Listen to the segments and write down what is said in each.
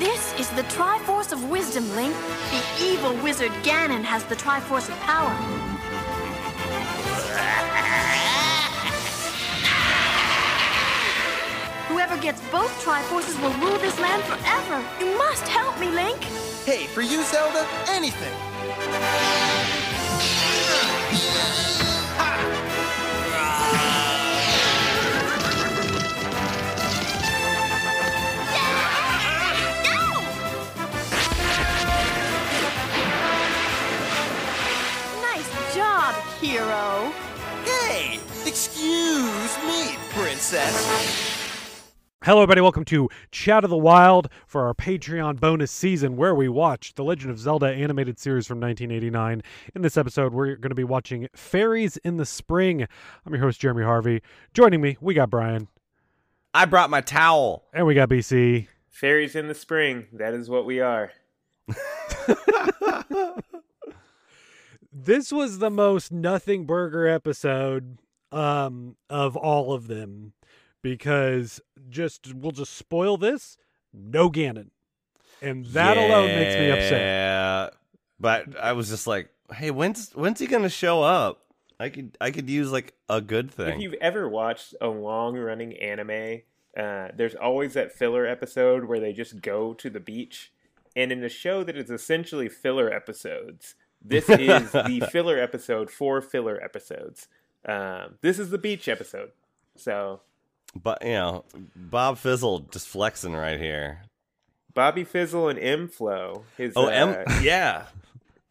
This is the Triforce of Wisdom, Link. The evil wizard Ganon has the Triforce of Power. Whoever gets both Triforces will rule this land forever. You must help me, Link. Hey, for you, Zelda, anything. Hero. Hey, excuse me, princess. Hello, everybody. Welcome to Chat of the Wild for our Patreon bonus season where we watch The Legend of Zelda animated series from 1989. In this episode, we're going to be watching Fairies in the Spring. I'm your host, Jeremy Harvey. Joining me, we got Brian I brought my towel. and we got BC. Fairies in the spring. That is what we are. This was the most nothing burger episode um, of all of them because just we'll just spoil this. No Ganon. And that alone makes me upset. Yeah, but I was just like, hey, when's when's he gonna show up? I could I could use like a good thing. If you've ever watched a long running anime, uh, there's always that filler episode where they just go to the beach. And in a show that is essentially filler episodes, this is the filler episode for filler episodes. Um, this is the beach episode. So but you know, Bob Fizzle just flexing right here. Bobby Fizzle and M Flow. His, Oh, uh, M, yeah.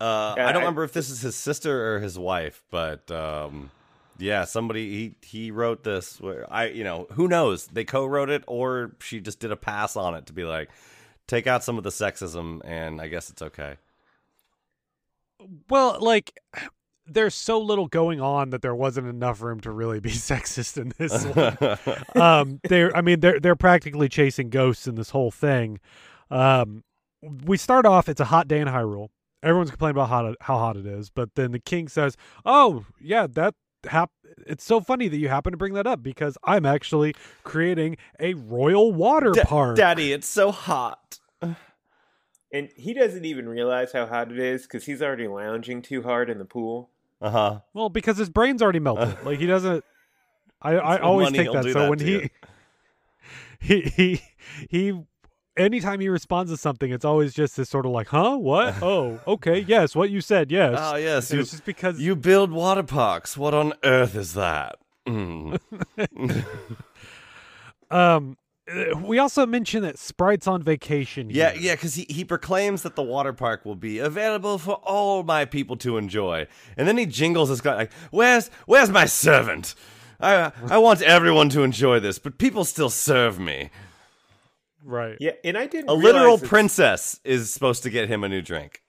Uh, I don't I- remember if this is his sister or his wife, but um, yeah, somebody he he wrote this. Where I you know who knows they co-wrote it or she just did a pass on it to be like take out some of the sexism and I guess it's okay. Well, like there's so little going on that there wasn't enough room to really be sexist in this one. um they're I mean they're they're practically chasing ghosts in this whole thing. Um we start off it's a hot day in Hyrule. Everyone's complaining about how how hot it is, but then the king says, "Oh, yeah, that hap- it's so funny that you happen to bring that up because I'm actually creating a royal water park." Daddy, it's so hot. And he doesn't even realize how hot it is because he's already lounging too hard in the pool. Uh huh. Well, because his brain's already melted. like he doesn't. I, I always money, take that. So that when he, he he he, anytime he responds to something, it's always just this sort of like, huh, what? Oh, okay, yes, what you said, yes. Oh yes, you it's just because you build water parks. What on earth is that? Mm. um. Uh, We also mentioned that Sprite's on vacation. Yeah, here. yeah, because he, he proclaims that the water park will be available for all my people to enjoy, and then he jingles his gun like, "Where's where's my servant? I I want everyone to enjoy this, but people still serve me." right. Yeah, and I didn't A literal princess is supposed to get him a new drink.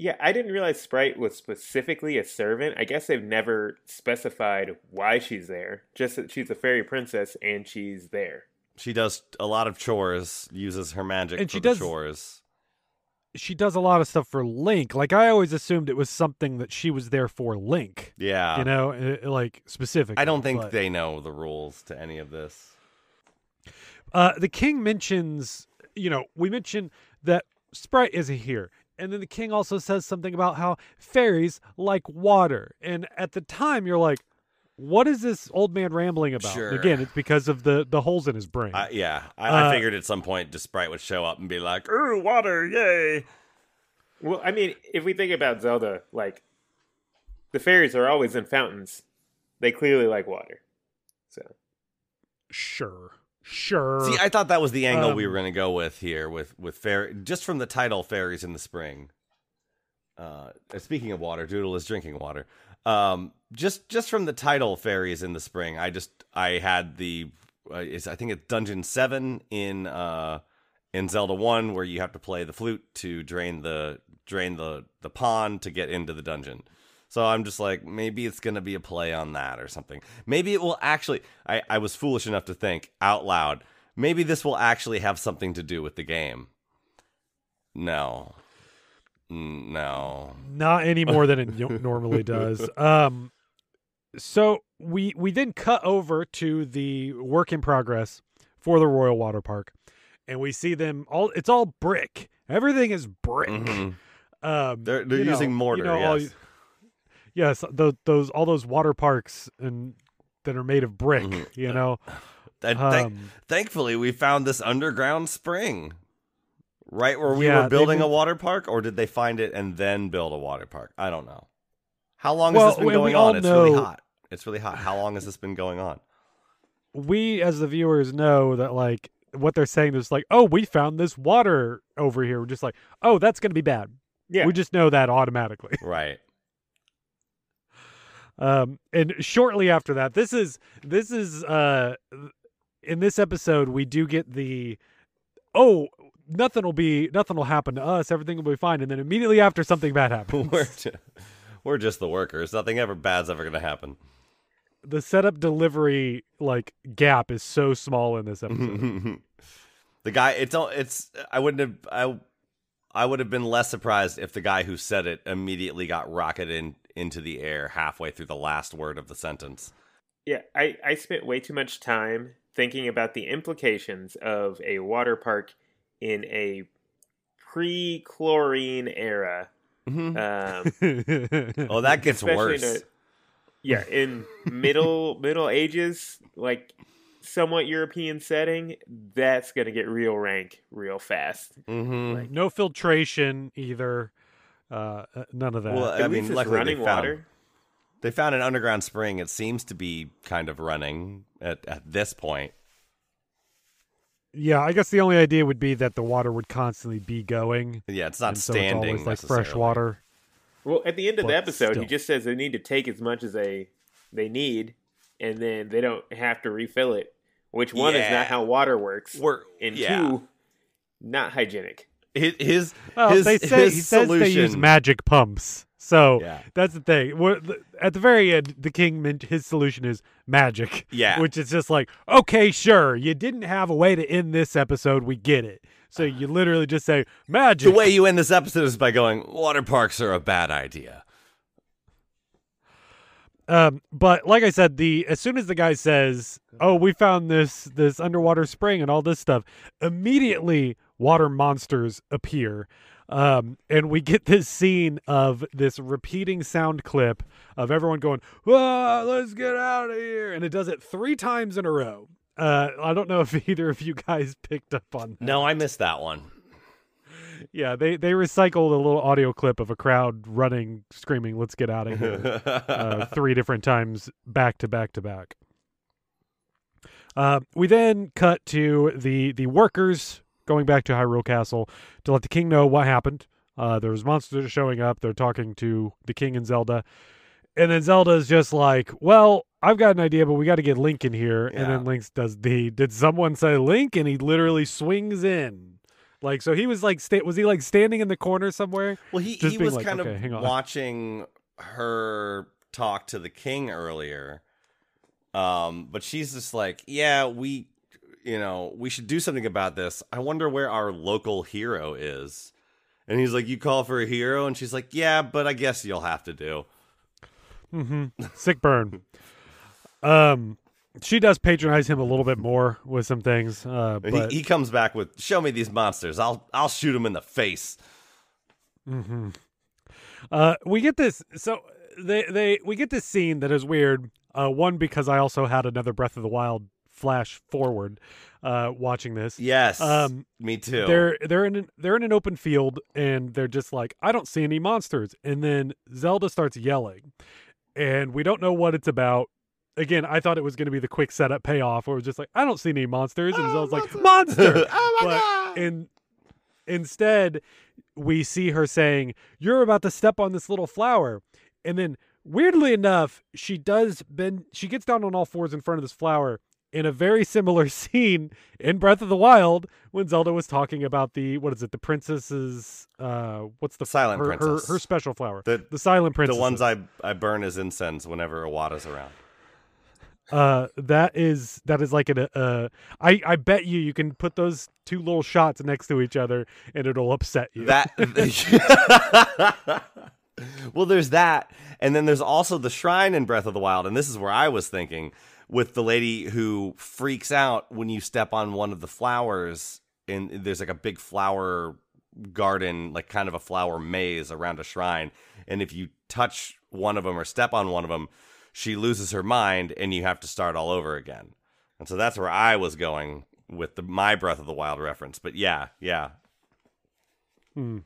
Yeah, I didn't realize Sprite was specifically a servant. I guess they've never specified why she's there. Just that she's a fairy princess and she's there. She does a lot of chores, uses her magic And for she the does- chores. She does a lot of stuff for Link. Like I always assumed it was something that she was there for Link. Yeah, You know, uh, like specific. I don't think but- they know the rules to any of this. Uh, the king mentions, you know, we mentioned that Sprite isn't here. And then the king also says something about how fairies like water. And at the time, you're like, what is this old man rambling about? Sure. Again, it's because of the, the holes in his brain. I, yeah, I, Uh, I figured at some point, just Sprite would show up and be like, "Ooh, water, yay!" Well, I mean, if we think about Zelda, like the fairies are always in fountains. They clearly like water. So sure. Sure. See, I thought that was the angle we Um, were going to go with here, with with fair, just from the title, "Fairies in the Spring." Uh, speaking of water, Doodle is drinking water. Um, just just from the title "Fairies in the Spring," I just I had the uh, is I think it's Dungeon Seven in uh in Zelda One where you have to play the flute to drain the drain the the pond to get into the dungeon. So I'm just like, maybe it's gonna be a play on that or something. Maybe it will actually. I I was foolish enough to think out loud. Maybe this will actually have something to do with the game. No, no. Not any more than it normally does. Um, so we we then cut over to the work in progress for the Royal Water Park, and we see them all. It's all brick. Everything is brick. Mhm. Um, They're they're you know- using you mortar. know, all- yes. those those all those water parks and that are made of brick. Mhm. You know, And thank- um, thankfully, we found this underground spring. Right where we Yeah, were they building a water park, or did they find it and then build a water park? I don't know. How long Well, has this been going on? It's really hot. It's really hot. How long has this been going on? we as the viewers know that like what they're saying is like, oh, we found this water over here. We're just like, oh, that's gonna be bad. Yeah. We just know that automatically. Right. Um, and shortly after that, this is this is uh, in this episode we do get the oh nothing will be nothing will happen to us everything will be fine and then immediately after something bad happens we're, ju- we're just the workers. Nothing ever bad's ever going to happen. the setup delivery like gap is so small in this episode the guy, it's all, it's. I wouldn't have. I, I would have been less surprised if the guy who said it immediately got rocketed in, into the air halfway through the last word of the sentence. Yeah, I, I spent way too much time thinking about the implications of a water park in a pre chlorine era. Um, Oh, that gets worse. in a- yeah, in middle Middle Ages, like somewhat European setting, that's gonna get real rank real fast. hmm Like, no filtration either uh uh, none of that Well, at I mean, it's luckily they running found- water. They found an underground spring. It seems to be kind of running at, at this point. yeah i guess the only idea would be that the water would constantly be going Yeah, it's not and so standing. it's always like fresh water Well, at the end of the episode, still. he just says they need to take as much as they they need, and then they don't have to refill it. Which one is not how water works, We're, and yeah. two, not hygienic. His his, Well, his, they say his he says they use magic pumps. So Yeah. that's the thing. We're, at the very end, the king meant his solution is magic. Yeah. which is just like, okay, sure, you didn't have a way to end this episode. We get it. So you literally just say magic. The way you end this episode is by going, water parks are a bad idea. Um, but like I said, the as soon as the guy says, "Oh, we found this this underwater spring and all this stuff," immediately water monsters appear, um, and we get this scene of this repeating sound clip of everyone going, "Ah, let's get out of here!" and it does it three times in a row. Uh, I don't know if either of you guys picked up on that. No, I missed that one. Yeah, they they recycled a little audio clip of a crowd running, screaming, "Let's get out of here!" uh, three different times back to back to back. Uh, we then cut to the the workers going back to Hyrule Castle to let the king know what happened. Uh, there's monsters showing up. They're talking to the king and Zelda, and then Zelda's just like, "Well, I've got an idea, but we got to get Link in here." And then Link does the did someone say Link? And he literally swings in. Like so, he was like, sta- was he like standing in the corner somewhere? Well, he, he was like, kind "Okay, of on." watching her talk to the king earlier. Um, but she's just like, yeah, we, you know, we should do something about this. I wonder where our local hero is. And he's like, you call for a hero? And she's like, yeah, but I guess you'll have to do. Mm-hmm. Sick burn. um, she does patronize him a little bit more with some things, uh, but he, he comes back with, show me these monsters. I'll, I'll shoot them in the face. mhm uh, we get this. So they they we get this scene that is weird. Uh, one because I also had another Breath of the Wild flash forward uh, watching this. Yes. Um, me too. They're they're in an, they're in an open field and they're just like I don't see any monsters. And then Zelda starts yelling, and we don't know what it's about. Again, I thought it was going to be the quick setup payoff, where it was just like I don't see any monsters, and Zelda's like monster. oh my but god. in instead, we see her saying, "You're about to step on this little flower," and then weirdly enough, she does bend. She gets down on all fours in front of this flower in a very similar scene in Breath of the Wild when Zelda was talking about the what is it? The princess's uh, what's the Silent her, princess. Her, her special flower. The- the silent princess. The ones I I burn as incense whenever Iwata's around. Uh, that is that is like an uh, I I bet you you can put those two little shots next to each other and it'll upset you. That Well, there's that. And then there's also the shrine in Breath of the Wild, and this is where I was thinking with the lady who freaks out when you step on one of the flowers and there's like a big flower garden, like kind of a flower maze around a shrine, and if you touch one of them or step on one of them, she loses her mind and you have to start all over again. And so that's where I was going with the my Breath of the Wild reference. But yeah, yeah. hmm.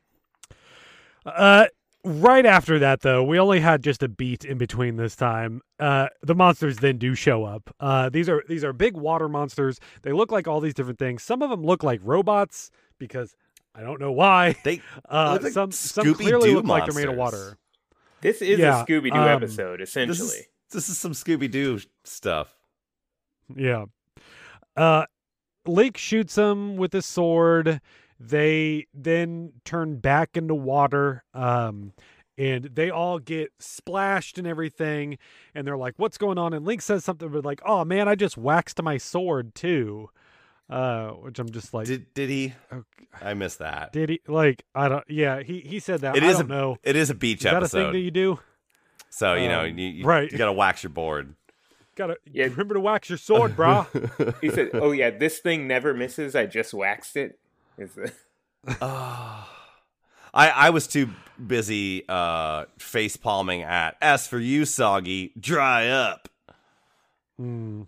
Uh, right after that, though, we only had just a beat in between this time. Uh, the monsters then do show up. Uh, these are these are big water monsters. They look like all these different things. Some of them look like robots because I don't know why. They Uh, look like some some Scooby-Doo clearly look like they're made of water. This is Yeah, a Scooby Doo um, episode, This essentially. is, this is some Scooby Doo stuff. Yeah. Uh Link shoots them with his sword. They then turn back into water. Um and they all get splashed and everything. And they're like, What's going on? And Link says something but like, Oh man, I just waxed my sword too. Uh which I'm just like Did did he? okay. I missed that. Did he like I don't yeah, he he said that. It I is don't a know. it is a beach Is that a thing that you do? so you know um, you, you, right. you gotta wax your board. Gotta Yeah. remember to wax your sword, brah. he said, "Oh yeah, this thing never misses. I just waxed it." Is the- I I was too busy uh face palming at as for you, soggy, dry up. Hmm.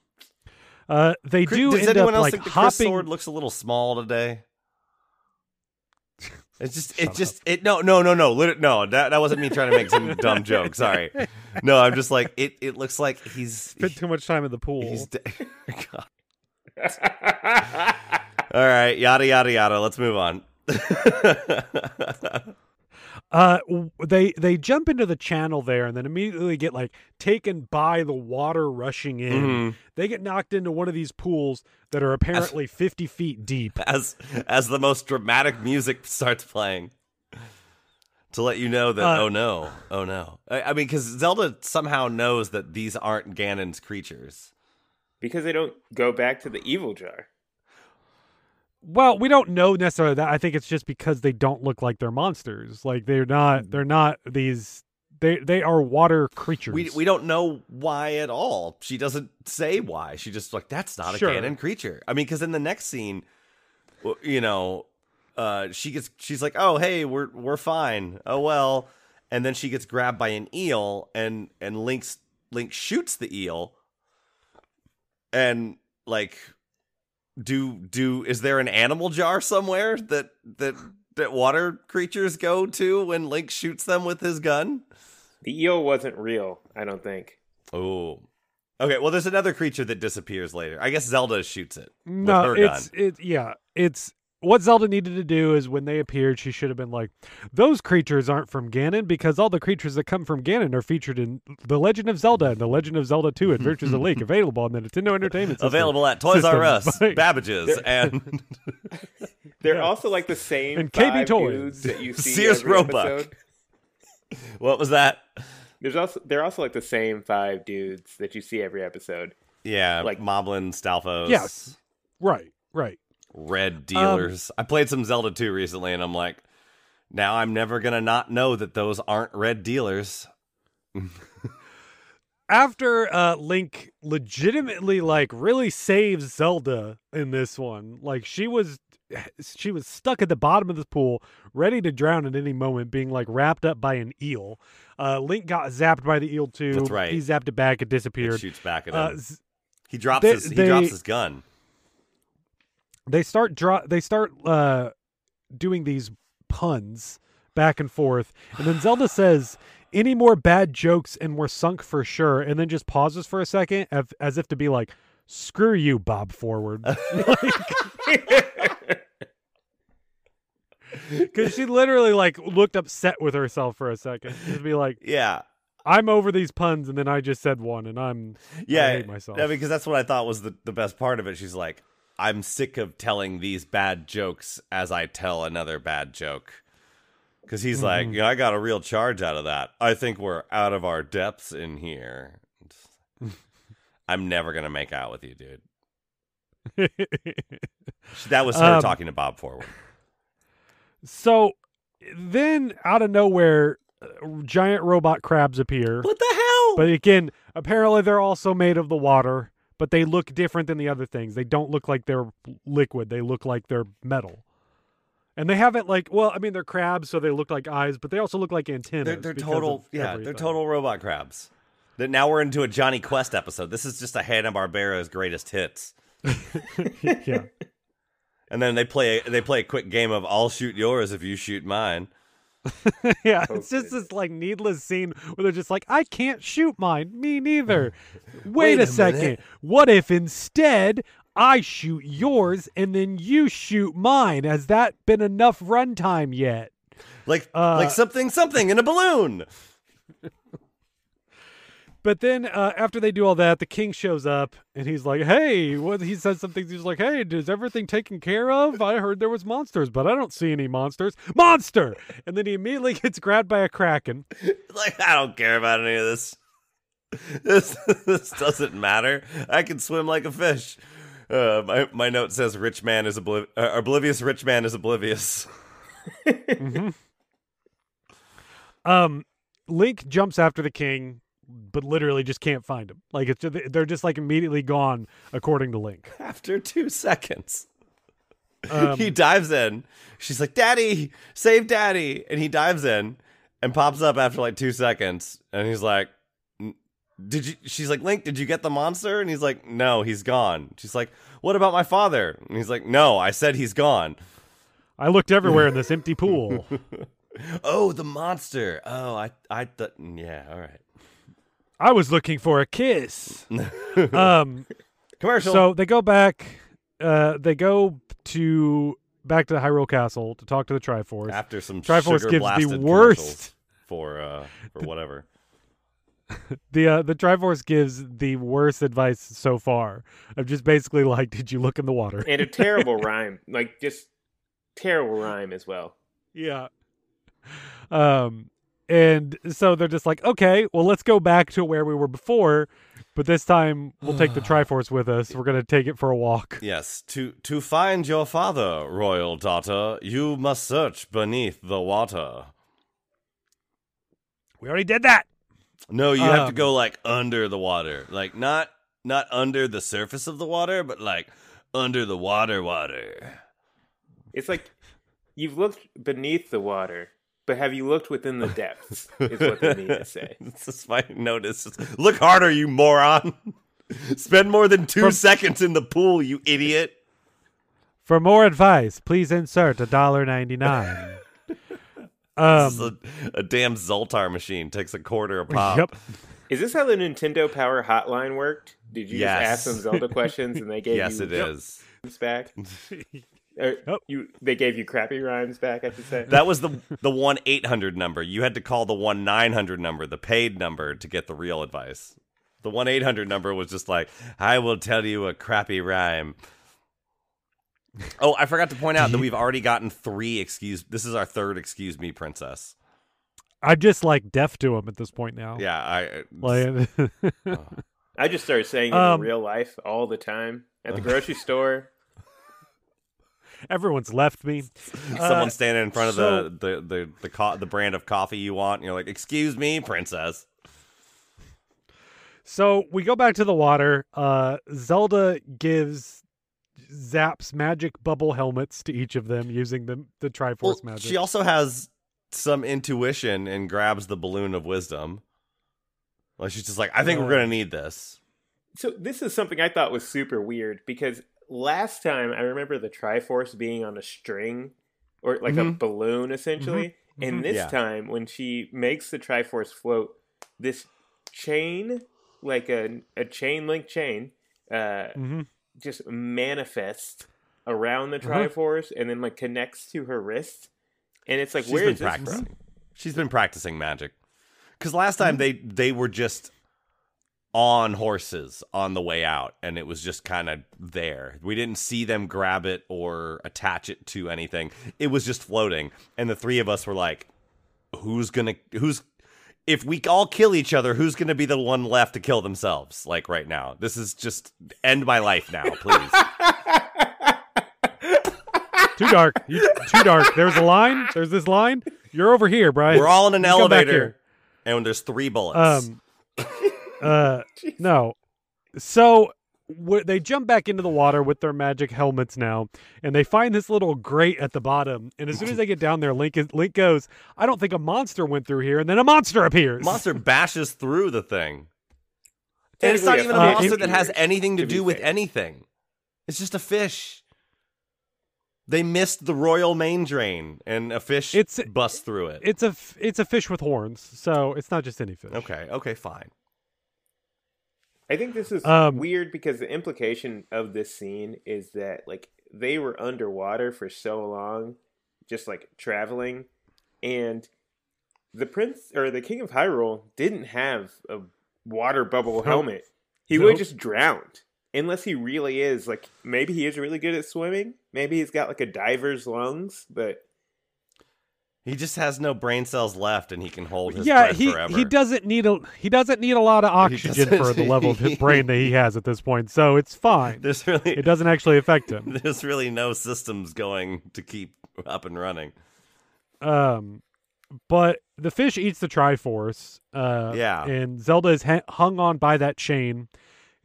Uh, they Chris- do Does end anyone up else like think the Chris sword looks a little small today? It's just, it Shut just, it no, no, no, no, lit- no. That that wasn't me trying to make some dumb joke. Sorry. No, I'm just like it. It looks like he's Spent too much time in the pool. he's. De- God. All right, yada yada yada. Let's move on. Uh, they they jump into the channel there and then immediately get like taken by the water rushing in. Mhm. They get knocked into one of these pools that are apparently fifty feet deep. as as the most dramatic music starts playing to let you know that Uh, oh no oh no i, I mean because zelda somehow knows that these aren't ganon's creatures because they don't go back to the evil jar. Well, we don't know necessarily that. I think it's just because they don't look like they're monsters. Like they're not. They're not these. They they are water creatures. we, we don't know why at all she doesn't say why she just like that's not Sure. a Ganon creature i mean because in the next scene you know uh she gets she's like oh hey we're we're fine oh well and then she gets grabbed by an eel and and link's link shoots the eel and like do do is there an animal jar somewhere that that that water creatures go to when link shoots them with his gun The eel wasn't real. I don't think. oh okay well there's another creature that disappears later i guess zelda shoots it no. with her it's gun it. Yeah. It's what Zelda needed to do is when they appeared, she should have been like, "Those creatures aren't from Ganon because all the creatures that come from Ganon are featured in The Legend of Zelda and The Legend of Zelda Two: Adventures of Link, available on the Nintendo Entertainment System." available at toys r system us by- babbage's and They're also like the same And KB five Toys. dudes that you see Sears every Roebuck. episode. what was that There's also they're also like the same five dudes that you see every episode. yeah Like- like moblin stalfos Yes. Right. Right. Red dealers. I played some Zelda 2 recently and I'm like, now I'm never going to not know that those aren't red dealers. after uh link legitimately like really saves zelda in this one like she was she was stuck at the bottom of this pool ready to drown at any moment being like wrapped up by an eel uh link got zapped by the eel too That's right. he zapped it back it It disappeared shoots back at uh, him. z- he drops they- his he they- drops his gun. They start draw they start uh doing these puns back and forth and then zelda says any more bad jokes and we're sunk for sure and then just pauses for a second as, as if to be like screw you bob forward because she literally like looked upset with herself for a second just be like Yeah. I'm over these puns, and then I just said one, and I'm Yeah, I hate myself. yeah, because that's what I thought was the, the best part of it. She's like, I'm sick of telling these bad jokes as I tell another bad joke. Because he's like, yeah, I got a real charge out of that. I think we're out of our depths in here. I'm never gonna make out with you, dude. That was her Um, talking to Bob Forward. so then, out of nowhere, uh, giant robot crabs appear. What the hell? But again, apparently they're also made of the water, but they look different than the other things. They don't look like they're liquid. They look like they're metal. And they haven't like well, I mean they're crabs, so they look like eyes, but they also look like antennas. they're they're total yeah, they're total robot crabs. That now we're into a Jonny Quest episode. This is just a Hanna Barbera's greatest hits. yeah. And then they play they play a quick game of I'll shoot yours if you shoot mine. Yeah, it's just this like needless scene where they're just like, I can't shoot mine. Me neither. Wait, Wait a, a second. What if instead I shoot yours and then you shoot mine? Has that been enough runtime yet? Like Uh, like something something in a balloon. But then uh, after they do all that, the king shows up and he's like, "Hey," what he says something. He's like, "Hey, is everything taken care of? I heard there was monsters, but I don't see any monsters. Monster!" And then he immediately gets grabbed by a kraken. Like I don't care about any of this. This this doesn't matter. I can swim like a fish. Uh, my my note says rich man is obliv- uh, oblivious rich man is oblivious. Um, Link jumps after the king, but literally just can't find him. Like it's just, they're just like immediately gone, according to Link. After two seconds. Um, he dives in. She's like, Daddy, save Daddy. And he dives in and pops up after like two seconds. And he's like, Did you? She's like, Link, did you get the monster? And he's like, No, he's gone. She's like, What about my father? And he's like, No, I said he's gone. I looked everywhere in this empty pool. Oh, the monster. Oh, I, I thought, yeah, all right. I was looking for a kiss. um, Commercial. so they go back. Uh, they go to back to the Hyrule Castle to talk to the Triforce. after some Triforce sugar gives the worst. for uh for whatever. The uh, the Triforce gives the worst advice so far of just basically like, did you look in the water? and a terrible rhyme, like just terrible rhyme as well. Yeah. Um, and so they're just like, okay, well, let's go back to where we were before, but this time we'll take the Triforce with us. We're gonna take it for a walk. Yes, to to find your father, royal daughter, you must search beneath the water. We already did that. No, you have to Um, go like under the water. Like not not under the surface of the water, but like under the water water. It's like you've looked beneath the water, but have you looked within the depths? is what they need to say. This is my notice. Look harder, you moron. Spend more than two From- seconds in the pool, you idiot. For more advice, please insert a dollar ninety nine. This is Um, a, a damn Zoltar machine. Takes a quarter a pop. yep. Is this how the Nintendo Power Hotline worked? Did you Yes. just ask them Zelda questions and they gave Yes, you it is. rhymes back? Or Yep. you they gave you crappy rhymes back, I should say. That was the the one eight hundred number. You had to call the one nine hundred number, the paid number, to get the real advice. The one eight hundred number was just like, I will tell you a crappy rhyme. Oh, I forgot to point out that we've already gotten three excuse. This is our third excuse me, princess. I'm just like deaf to him at this point now. Yeah, I. Like, I just started saying it Um, in real life all the time. At the grocery store. Everyone's left me. Someone standing in front of so- the the the the, co- the brand of coffee you want, and you're like, "Excuse me, princess." So we go back to the water. Uh, Zelda gives Zaps magic bubble helmets to each of them using the the Triforce Well, magic. she also has some intuition and grabs the balloon of wisdom. Like she's just like, I think we're Uh. gonna need this. So this is something I thought was super weird because last time I remember the Triforce being on a string or like a Mhm. balloon essentially. And this Yeah. time when she makes the Triforce float, this chain, like a a chain link chain, uh, hmm just manifests around the Uh-huh. Triforce and then like connects to her wrist. And it's like, She's where been this practicing. from? She's been practicing magic. Because last time they they were just on horses on the way out, and it was just kind of there. We didn't see them grab it or attach it to anything. It was just floating, and the three of us were like, "Who's gonna? Who's?" If we all kill each other, who's going to be the one left to kill themselves? Like right now, this is just end my life now, please. Too dark. You, too dark. There's a line. There's this line. You're over here, Brian. We're all in an You elevator, and there's three bullets. Um, uh, no. So w- they jump back into the water with their magic helmets now, and they find this little grate at the bottom. And as soon as they get down there, Link is, Link goes, "I don't think a monster went through here." And then a monster appears. monster bashes through the thing. And it's not even a a fish monster that has anything to, to do with fair. anything. It's just a fish. They missed the royal main drain, and a fish It's- busts through it. It's a f- it's a fish with horns, so it's not just any fish. okay, okay, fine. I think this is Um, weird because the implication of this scene is that like they were underwater for so long, just like traveling, and the prince or the king of Hyrule didn't have a water bubble helmet. He would Nope. have just drowned. Unless he really is like maybe he is really good at swimming. Maybe he's got like a diver's lungs, but He just has no brain cells left, and he can hold his yeah, breath he forever. he doesn't need a he doesn't need a lot of oxygen for the level of his brain that he has at this point, so it's fine. There's really It doesn't actually affect him. there's really no systems going to keep up and running. Um, but the fish eats the Triforce. Uh, Yeah. and Zelda is hung on by that chain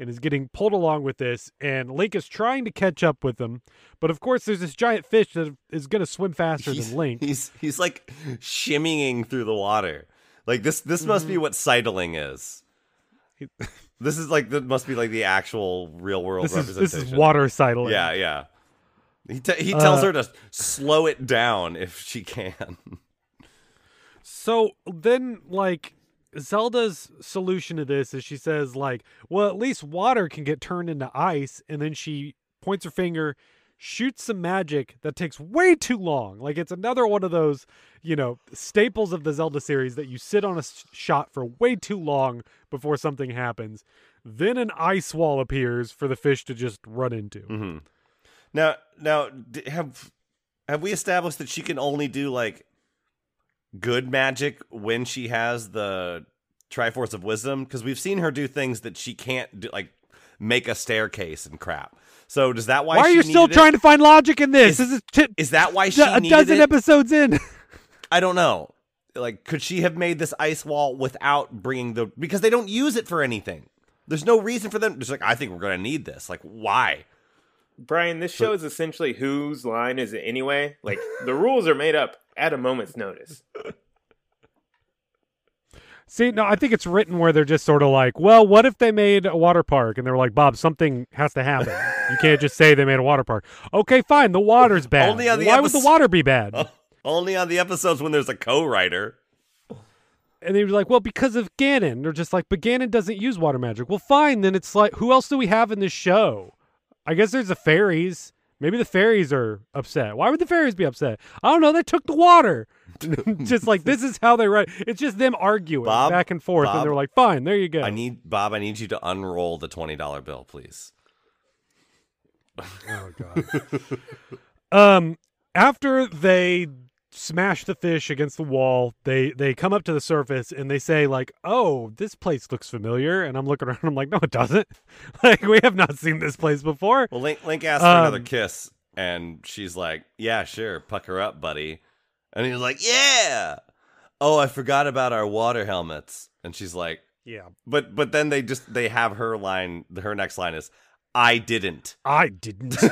and is getting pulled along with this. And Link is trying to catch up with them, but of course, there's this giant fish that is going to swim faster he's, than Link. He's he's like shimmying through the water. Like this this must be what sidling is. This is like that must be like the actual real world This is this is water sidling. Yeah, yeah. He t- he tells Uh, her to slow it down if she can. So then, like, Zelda's solution to this is she says, like, well, at least water can get turned into ice. And then she points her finger, shoots some magic that takes way too long. Like, it's another one of those, you know, staples of the Zelda series that you sit on a shot for way too long before something happens. Then an ice wall appears for the fish to just run into. hmm Now now have have we established that she can only do like good magic when she has the Triforce of Wisdom? Because we've seen her do things that she can't do, like make a staircase and crap. So does that why? Why are she you still needed it? trying to find logic in this? Is- this is t- Is that why she a dozen it? episodes in. I don't know. Like, could she have made this ice wall without bringing the? Because they don't use it for anything. There's no reason for them. Just like I think we're gonna need this. Like, why? Brian, this show is essentially whose line is it anyway? Like the rules are made up at a moment's notice. See, no, I think it's written where they're just sort of like, well, what if they made a water park? And they were like, Bob, something has to happen. you can't just say they made a water park. Okay, fine. The water's bad. Only on the Why would the water be bad? Only on the episodes when there's a co-writer. And they were like, well, because of Ganon. They're just like, but Ganon doesn't use water magic. Well, fine. Then it's like, who else do we have in this show? I guess there's the fairies. Maybe the fairies are upset. Why would the fairies be upset? I don't know. They took the water. just like this is how they write. It's just them arguing Bob, back and forth, Bob, and they're like, "Fine, there you go." I need Bob. I need you to unroll the twenty dollar bill, please. Oh god. um after they smash the fish against the wall, they they come up to the surface and they say like, "Oh, this place looks familiar." And I'm looking around I'm like, "No, it doesn't." like we have not seen this place before. Well, Link, Link asked for another Um, kiss, and she's like, "Yeah, sure, pucker up, buddy." And he's like, "Yeah." Oh, I forgot about our water helmets. And she's like, Yeah. "But but then they just they have her line. Her next line is, "I didn't." I didn't.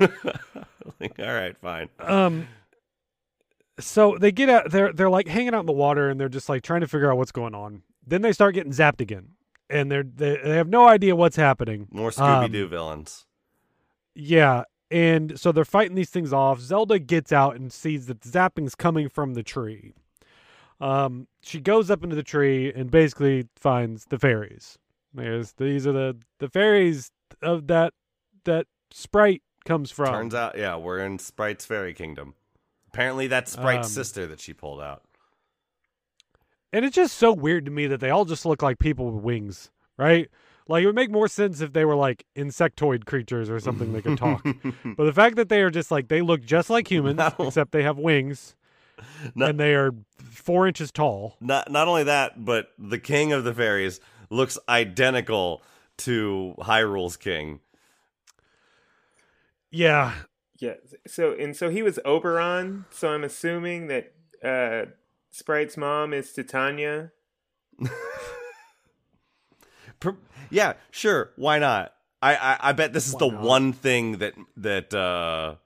like, all right, fine. um so they get out they're they're like hanging out in the water and they're just like trying to figure out what's going on. Then they start getting zapped again. And they're they, they have no idea what's happening. More Scooby Doo Um, villains. Yeah, and so they're fighting these things off. Zelda gets out and sees that the zapping's coming from the tree. Um, she goes up into the tree and basically finds the fairies. There's these are the the fairies of that that sprite comes from. Turns out, yeah, we're in Sprite's Fairy Kingdom. Apparently, that's Sprite's Um, sister that she pulled out. And it's just so weird to me that they all just look like people with wings, right? Like it would make more sense if they were like insectoid creatures or something that could talk. but the fact that they are just like they look just like humans, No. except they have wings No. and they are four inches tall. Not not only that, but the king of the fairies looks identical to Hyrule's king. Yeah, Yeah. So and so he was Oberon. So I'm assuming that uh, Sprite's mom is Titania. Yeah, sure. Why not? I, I, I bet this is the not? one thing that that uh,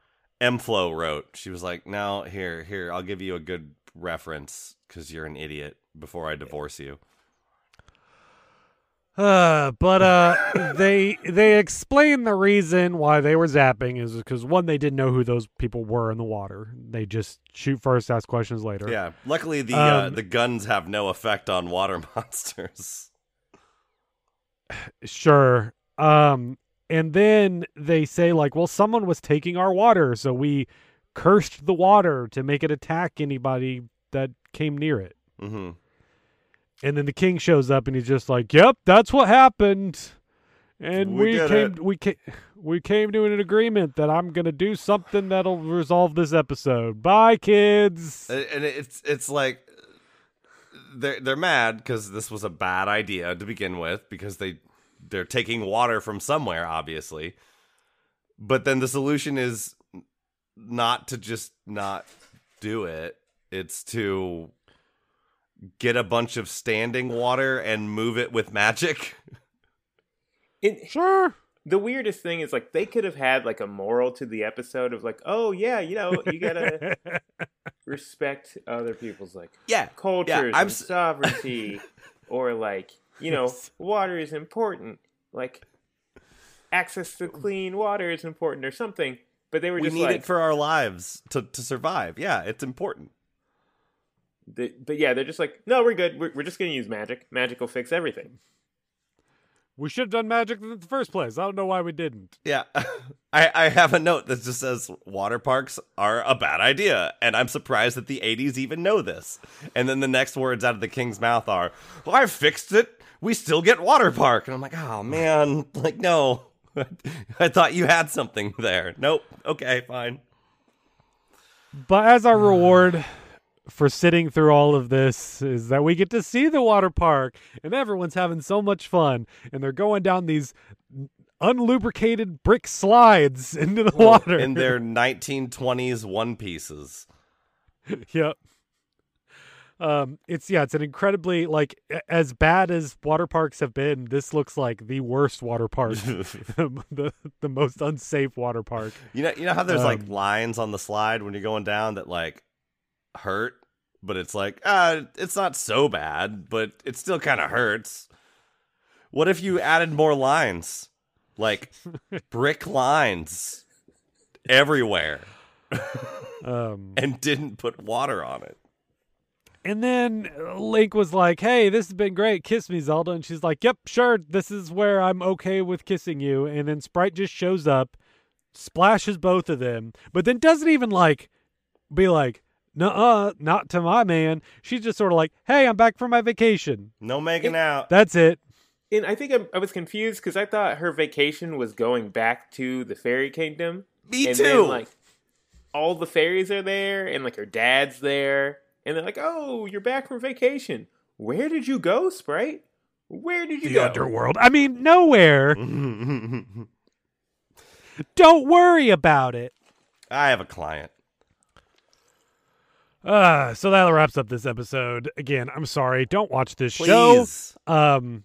Mflo wrote. She was like, "Now here, here, I'll give you a good reference because you're an idiot. Before I divorce you." Uh, but uh, they they explain the reason why they were zapping is because one they didn't know who those people were in the water. They just shoot first, ask questions later. Yeah. Luckily, the uh, Um, the guns have no effect on water monsters. Sure. Um, and then they say like, well, someone was taking our water, so we cursed the water to make it attack anybody that came near it. hmm And then the king shows up and he's just like, "Yep, that's what happened." And We we, came it. we came we came to an agreement that I'm going to do something that'll resolve this episode. Bye kids. And and it's it's like they're they're mad because this was a bad idea to begin with because they they're taking water from somewhere obviously, but then the solution is not to just not do it. It's to get a bunch of standing water and move it with magic. It, Sure. the weirdest thing is like they could have had like a moral to the episode of like, oh yeah, you know, you gotta respect other people's like Yeah, cultures I'm and sovereignty, or like you know, water is important. Like access to clean water is important, or something. But they were we just need like, it for our lives to to survive. Yeah, it's important. The- but yeah, they're just like, no, we're good. We're, we're just gonna use magic. Magic will fix everything. we should have done magic in the first place. I don't know why we didn't. Yeah. I, I have a note that just says water parks are a bad idea. And I'm surprised that the 80s even know this. And then the next words out of the king's mouth are, well, I fixed it. We still get water park. And I'm like, oh, man. Like, no. I thought you had something there. Nope. Okay, fine. But as our reward for sitting through all of this is that we get to see the water park and everyone's having so much fun and they're going down these unlubricated brick slides into the water. In their 1920s one pieces. yep. Um, it's yeah, it's an incredibly like as bad as water parks have been. This looks like the worst water park, the the most unsafe water park. You know, you know how there's like Um, lines on the slide when you're going down that like hurt, but it's like ah, it's not so bad, but it still kind of hurts. What if you added more lines, like brick lines everywhere, Um, and didn't put water on it? And then Link was like, "Hey, this has been great. Kiss me, Zelda." And she's like, "Yep, sure. This is where I'm okay with kissing you." And then Sprite just shows up, splashes both of them, but then doesn't even like be like, "Nuh-uh, not to my man." She's just sort of like, "Hey, I'm back from my vacation. No making out. That's it." And I think I, I was confused because I thought her vacation was going back to the fairy kingdom. Me and too. Then, like all the fairies are there, and like her dad's there, and they're like, "Oh, you're back from vacation. Where did you go, Sprite? Where did you go? The go?" underworld. I mean, nowhere. Don't worry about it. I have a client. Uh, so that wraps up this episode. Again, I'm sorry. Don't watch this show. Um,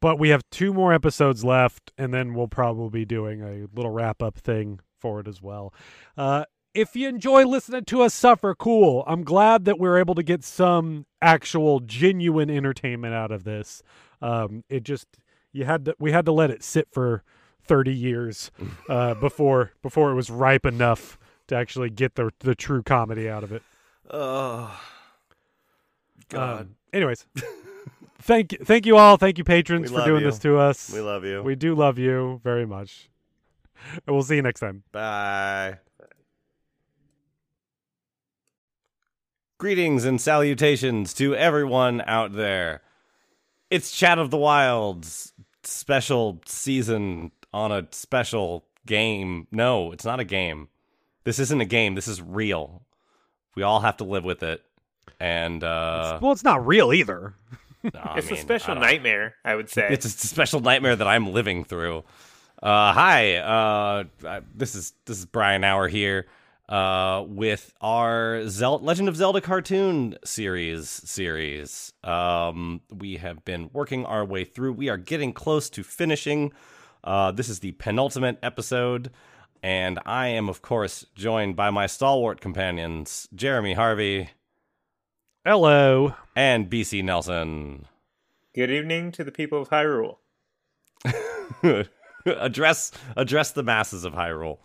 but we have two more episodes left, and then we'll probably be doing a little wrap up thing for it as well. Uh, if you enjoy listening to us suffer, cool. I'm glad that we're able to get some actual genuine entertainment out of this. Um, it just you had to we had to let it sit for 30 years uh, before before it was ripe enough to actually get the the true comedy out of it. Oh, God. Um, anyways, thank you, thank you all. Thank you, patrons, We for doing you. this to us. we love you. We do love you very much. And we'll see you next time. Bye. Greetings and salutations to everyone out there. It's Chat of the Wilds special season on a special game. No, it's not a game. This isn't a game. This is real. We all have to live with it. And uh well, it's not real either. no, it's mean, a special I nightmare, I would say. It's a special nightmare that I'm living through. Uh, hi, uh, uh, this is this is Brian Hour here uh, with our Zel- Legend of Zelda cartoon series. Series. Um, we have been working our way through. We are getting close to finishing. Uh, this is the penultimate episode, and I am, of course, joined by my stalwart companions, Jeremy Harvey Hello. and BC Nelson. Good evening to the people of Hyrule. address address the masses of Hyrule.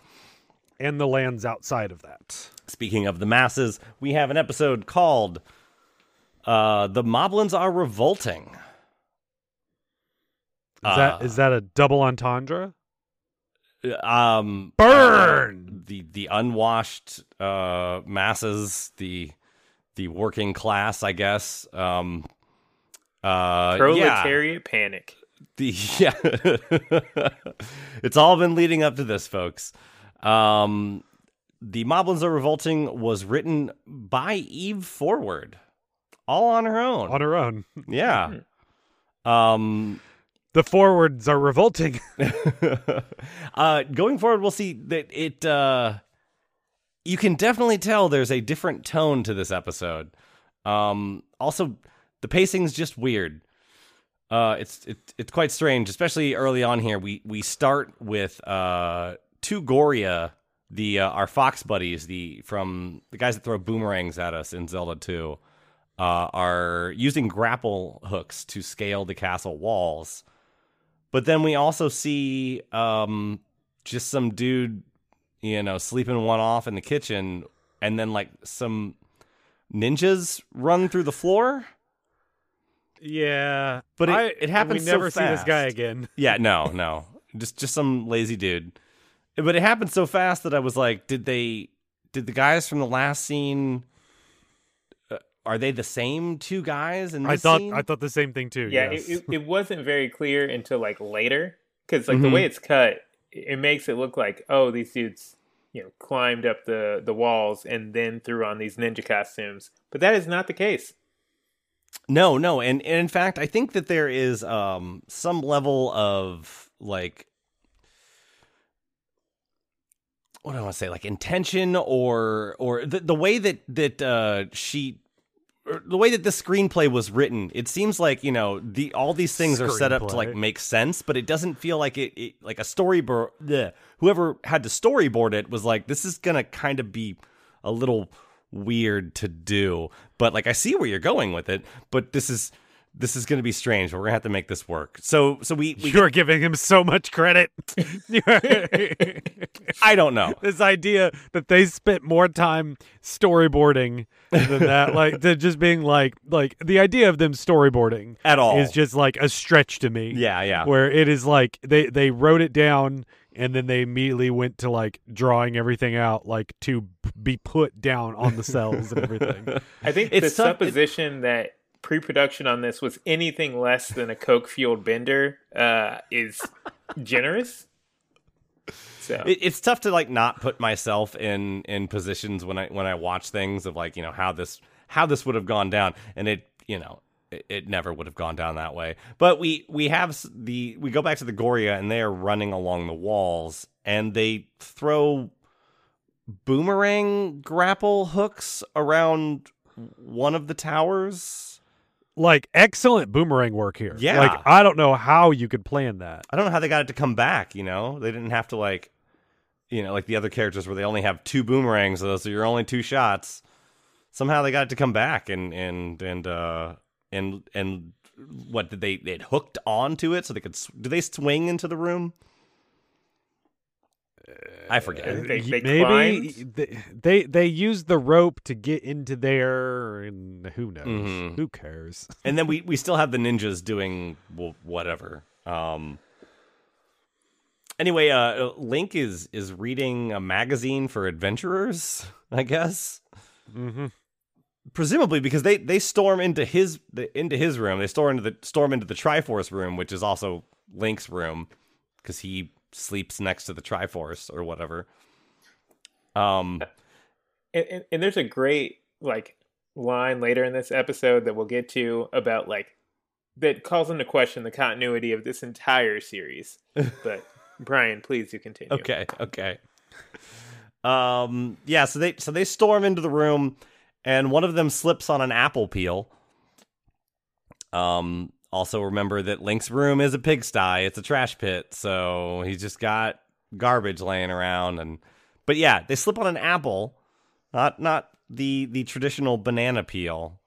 And the lands outside of that. Speaking of the masses, we have an episode called uh The Moblins Are Revolting. Is that is that a double entendre? Um Burn! uh, the the unwashed uh masses, the the working class, I guess. Um uh yeah. Proletariat panic. The yeah, it's all been leading up to this, folks. Um, the Moblins Are Revolting was written by Eve Forward, all on her own. On her own. yeah. Um, The forwards are revolting. uh, going forward, we'll see that it. Uh, you can definitely tell there's a different tone to this episode. Um, also, the pacing's just weird. Uh, it's it, it's quite strange, especially early on here. We we start with uh, two Goriya, the uh, our fox buddies, the from the guys that throw boomerangs at us in Zelda Two, uh, are using grapple hooks to scale the castle walls. But then we also see um, just some dude, you know, sleeping one off in the kitchen, and then like some ninjas run through the floor. yeah. But it- I- it happens We so never see this guy again. Yeah, no, no, just just some lazy dude. But it happened so fast that I was like, did they? Did the guys from the last scene? Are they the same two guys? In this I thought scene? I thought the same thing too. Yeah, yes. it, it, it wasn't very clear until like later because like the Mhm. way it's cut, it makes it look like oh these dudes you know climbed up the the walls and then threw on these ninja costumes, but that is not the case. No, no, and, and in fact, I think that there is um some level of like what do I want to say, like intention or or the the way that that uh she or the way that the screenplay was written, it seems like you know the all these things are set up to like make sense, but it doesn't feel like it, it like a storyboard. bleh. Whoever had to storyboard it was like, this is gonna kind of be a little weird to do, but like I see where you're going with it, but this is this is gonna be strange. We're gonna have to make this work. So so we, we You're giving him so much credit. I don't know. this idea that they spent more time storyboarding than that, like to just being like, like the idea of them storyboarding At all. is just like a stretch to me. Yeah, yeah. Where it is like they they wrote it down and then they immediately went to like drawing everything out, like to p- be put down on the cells and everything. I think It's the tough- it- supposition that pre-production on this was anything less than a coke fueled bender uh, is generous. So it, it's tough to like not put myself in in positions when I when I watch things of like you know how this how this would have gone down, and it you know it, it never would have gone down that way. But we we have the we go back to the Goriya, and they are running along the walls, and they throw boomerang grapple hooks around one of the towers. Like excellent boomerang work here. Yeah. Like I don't know how you could plan that. I don't know how they got it to come back. You know, they didn't have to like, you know, like the other characters where they only have two boomerangs, so those are your only two shots. Somehow they got it to come back, and and and uh and and what did they? It hooked onto it so they could. s- Do they swing into the room? I forget. Uh, They- they Maybe climbed? they, they they used the rope to get into there, and who knows? Mhm. Who cares? and then we we still have the ninjas doing whatever. Um. Anyway, uh, Link is is reading a magazine for adventurers. I guess. mm-hmm. presumably because they they storm into his the, into his room. They storm into the storm into the Triforce room, which is also Link's room because he sleeps next to the Triforce or whatever. Um, and, and, and there's a great like line later in this episode that we'll get to about like that calls into question the continuity of this entire series. But Brian, please do continue. Okay, okay. Um, yeah, so they so they storm into the room, and one of them slips on an apple peel. Um, also remember that Link's room is a pigsty; it's a trash pit, so he's just got garbage laying around. And but yeah, they slip on an apple, not not the the traditional banana peel,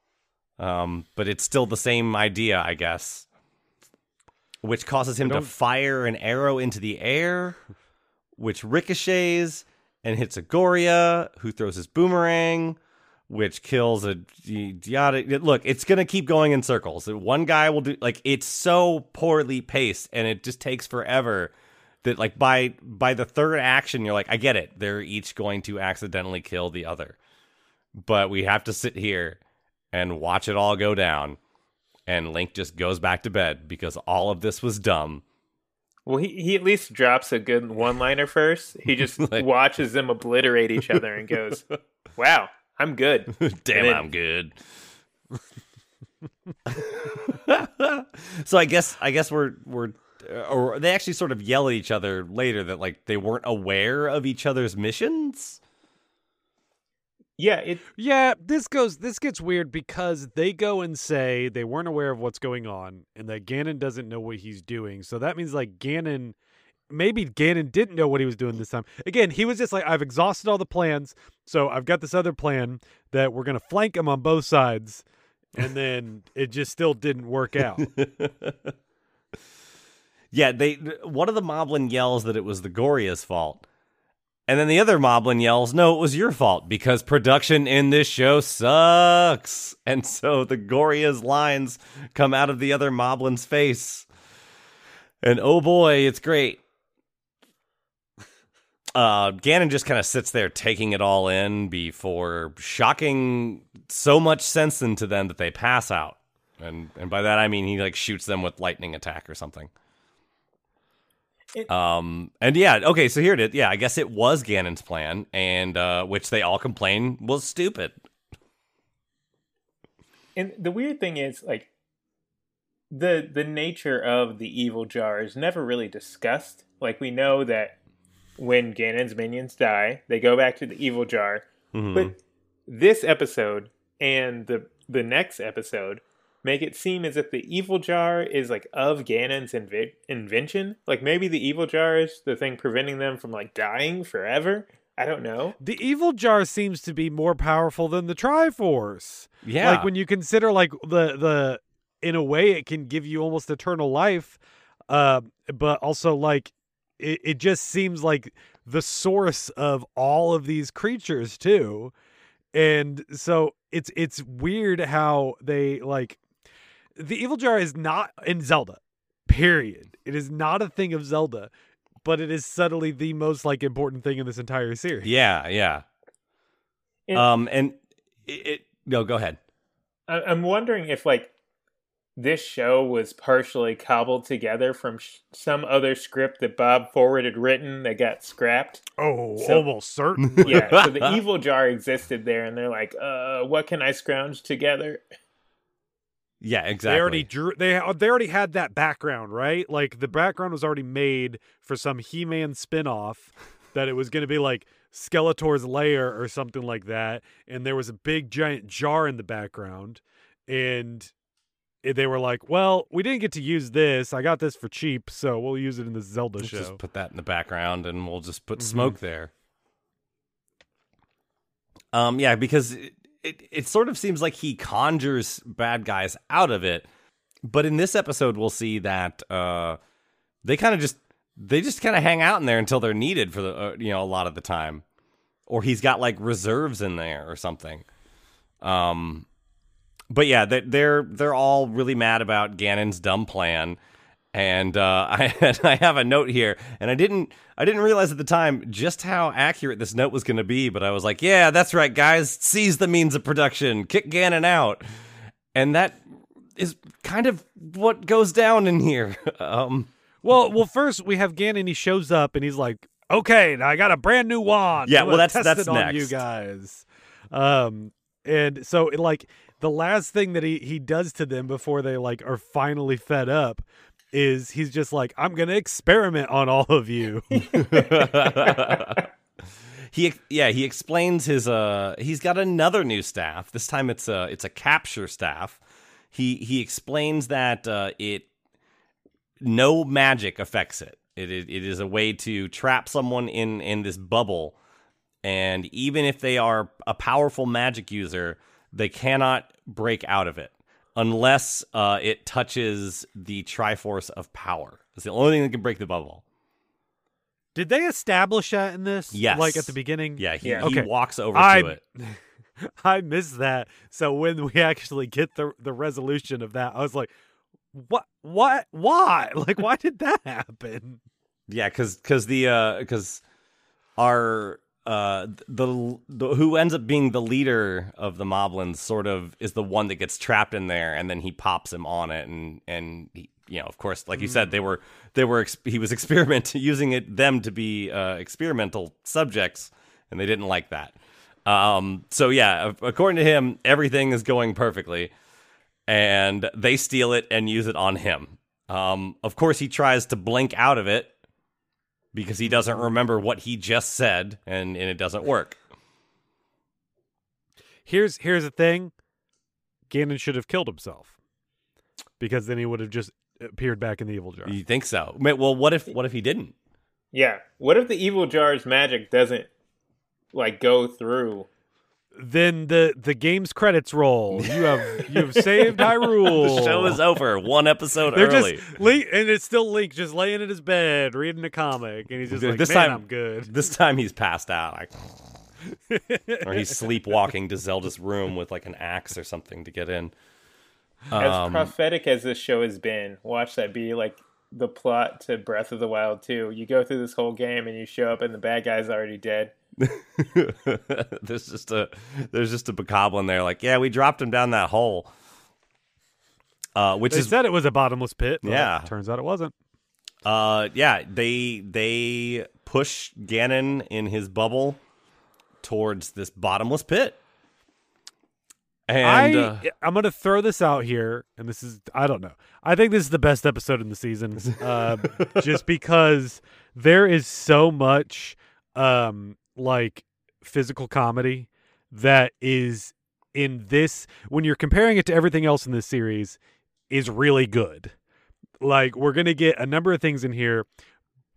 um, but it's still the same idea, I guess. Which causes him to fire an arrow into the air, which ricochets and hits Agoria, who throws his boomerang, which kills a yada. Look, it's gonna keep going in circles. One guy will do like it's so poorly paced, and it just takes forever. That like by by the third action, you're like, I get it. They're each going to accidentally kill the other, but we have to sit here and watch it all go down. And Link just goes back to bed because all of this was dumb. Well, he, he at least drops a good one liner first. He just Like- watches them obliterate each other and goes, Wow, I'm good. Damn, then- I'm good. so I guess I guess we're we're uh, or they actually sort of yell at each other later that like they weren't aware of each other's missions. Yeah, it Yeah, this goes this gets weird because they go and say they weren't aware of what's going on and that Ganon doesn't know what he's doing. So that means like Ganon maybe Ganon didn't know what he was doing this time. Again, he was just like I've exhausted all the plans, so I've got this other plan that we're going to flank him on both sides and then it just still didn't work out. Yeah, they one of the Moblin yells that it was the Goriya's fault. And then the other Moblin yells, "No, it was your fault because production in this show sucks." And so the Goriya's lines come out of the other Moblin's face. And oh boy, it's great. Uh, Ganon just kind of sits there taking it all in before shocking so much sense into them that they pass out. And and by that I mean he like shoots them with lightning attack or something. It- um and yeah, okay, so here it is. Yeah, I guess it was Ganon's plan, and uh which they all complain was stupid. and the weird thing is like the the nature of the evil jar is never really discussed. Like we know that when Ganon's minions die, they go back to the evil jar. Mhm. But this episode and the the next episode make it seem as if the evil jar is like of Ganon's invi- invention. Like maybe the evil jar is the thing preventing them from like dying forever. I don't know. the evil jar seems to be more powerful than the Triforce. Yeah. Like when you consider like the the in a way it can give you almost eternal life, uh, but also like it, it just seems like the source of all of these creatures too. And so it's it's weird how they like the evil jar is not in Zelda. Period. It is not a thing of Zelda, but it is subtly the most like important thing in this entire series. yeah, yeah. And- um and it, it no, go ahead. I- I'm wondering if like this show was partially cobbled together from sh- some other script that Bob Forward had written that got scrapped. Oh, So- almost certain. Yeah, so the evil jar existed there, and they're like, "Uh, what can I scrounge together?" Yeah, exactly. They already drew. They they already had that background, right? Like the background was already made for some He-Man spinoff that it was going to be like Skeletor's lair or something like that, and there was a big giant jar in the background, and it- they were like, "Well, we didn't get to use this. I got this for cheap, so we'll use it in the Zelda Let's show." just put that in the background and we'll just put Mhm. smoke there. Um, yeah, because it, it it sort of seems like he conjures bad guys out of it, but in this episode we'll see that uh, they kind of just they just kind of hang out in there until they're needed for the uh, you know a lot of the time, or he's got like reserves in there or something. Um, but yeah, they- they're they're all really mad about Ganon's dumb plan, And uh, I I have a note here, and I didn't I didn't realize at the time just how accurate this note was going to be. But I was like, yeah, that's right, guys. Seize the means of production, kick Ganon out, and that is kind of what goes down in here. Um, Well, well, first we have Ganon. He shows up and he's like, "Okay, now I got a brand new wand. Yeah, well, that's- that's on you guys." Um, and so it, like the last thing that he he does to them before they like are finally fed up is he's just like, "I'm gonna experiment on all of you." he yeah he explains his uh he's got another new staff. This time it's a it's a capture staff. He he explains that uh it no magic affects it. It is, it is a way to trap someone in in this bubble and even if they are a powerful magic user they cannot break out of it unless uh it touches the triforce of power it's the only thing that can break the bubble Did they establish that in this? Yes. like at the beginning. yeah he, Yeah. he Okay. walks over I to it I missed that. So when we actually get the the resolution of that, I was like, "What? What? Why? Like, why did that happen?" Yeah, because because the because our uh the, the who ends up being the leader of the moblins sort of is the one that gets trapped in there, and then he pops him on it, and and he, you know of course like you said they were they were he was experiment using it them to be uh, experimental subjects, and they didn't like that. Um, so yeah, according to him, everything is going perfectly, and they steal it and use it on him. Um, of course, he tries to blink out of it because he doesn't remember what he just said, and, and it doesn't work. Here's here's the thing: Ganon should have killed himself because then he would have just appeared back in the evil jar. You think so? Well, what if what if he didn't? Yeah. What if the evil jar's magic doesn't like go through? Then the the game's credits roll. You have you have saved Hyrule. The show is over. One episode They're early. just Link, and it's still Link just laying in his bed reading a comic, and he's just like, This "Man, time- I'm good." This time he's passed out, like, or he's sleepwalking to Zelda's room with like an axe or something to get in. As Um, prophetic as this show has been, watch that be like the plot to Breath of the Wild 2. You go through this whole game and you show up and the bad guy's already dead. there's just a there's just a bokoblin there, like, yeah, we dropped him down that hole. Uh, which They is said it was a bottomless pit. but Yeah. turns out it wasn't. Uh, yeah, they they push Ganon in his bubble towards this bottomless pit, and I uh, I'm gonna throw this out here, and this is I don't know. I think this is the best episode in the season, uh, just because there is so much um like physical comedy that is in this when you're comparing it to everything else in this series is really good. Like we're gonna get a number of things in here.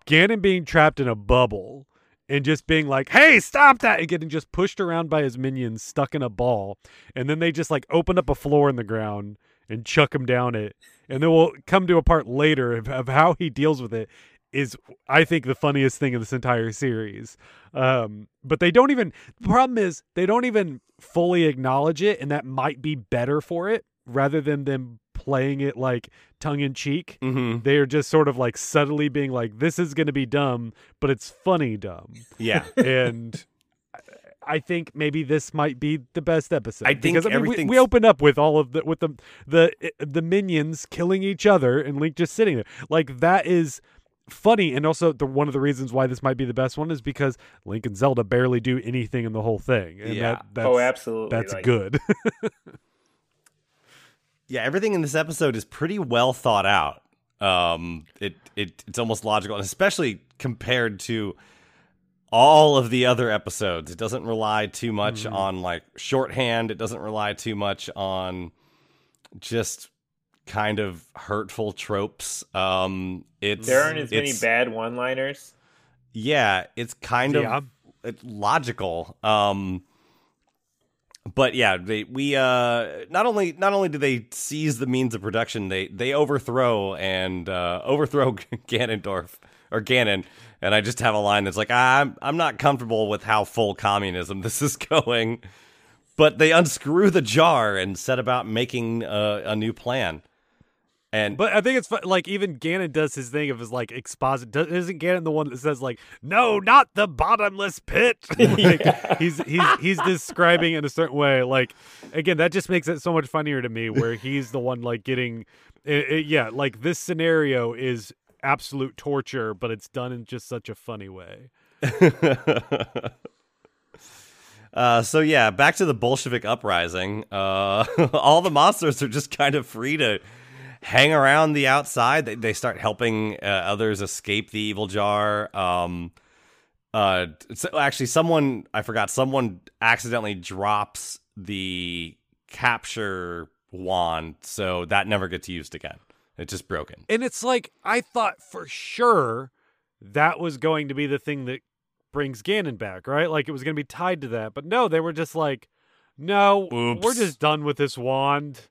Ganon being trapped in a bubble and just being like, "Hey, stop that!" and getting just pushed around by his minions, stuck in a ball, and then they just like open up a floor in the ground and chuck him down it, and then we'll come to a part later of, of how he deals with it. Is I think the funniest thing in this entire series. Um, but they don't even. The problem is they don't even fully acknowledge it, and that might be better for it rather than them playing it like tongue in cheek mhm, they're just sort of like subtly being like this is going to be dumb but it's funny dumb yeah, and I- think maybe this might be the best episode. I think because I mean, we, we open up with all of the with the the the minions killing each other and Link just sitting there. Like that is funny, and also the one of the reasons why this might be the best one is because Link and Zelda barely do anything in the whole thing, and Yeah. that, that's oh, absolutely. that's like, good. yeah. Everything in this episode is pretty well thought out. Um, it it it's almost logical, and especially compared to all of the other episodes. It doesn't rely too much Mm-hmm. on like shorthand. It doesn't rely too much on just kind of hurtful tropes. Um, it's There aren't as many bad one liners. Yeah, it's kind Yeah. of it's logical. Um, but yeah, they we uh not only not only do they seize the means of production, they they overthrow and uh, overthrow Ganondorf or Ganon, and I just have a line that's like I'm I'm not comfortable with how full communism this is going, but they unscrew the jar and set about making a, a new plan, And But I think it's fun, like even Ganon does his thing of his like exposit. Does, isn't Ganon the one that says like, "No, not the bottomless pit"? like, He's he's he's describing in a certain way. Like again, that just makes it so much funnier to me, where he's the one like getting, it, it- yeah, like this scenario is absolute torture, but it's done in just such a funny way. Uh, so yeah, back to the Bolshevik uprising. Uh, all the monsters are just kind of free to hang around the outside. They, they start helping uh, others escape the evil jar. Um, uh, so actually, someone I forgot. Someone accidentally drops the capture wand, so that never gets used again. It's just broken. And it's like I thought for sure that was going to be the thing that brings Ganon back, right? Like it was going to be tied to that. But no, they were just like, no, we're just done with this wand.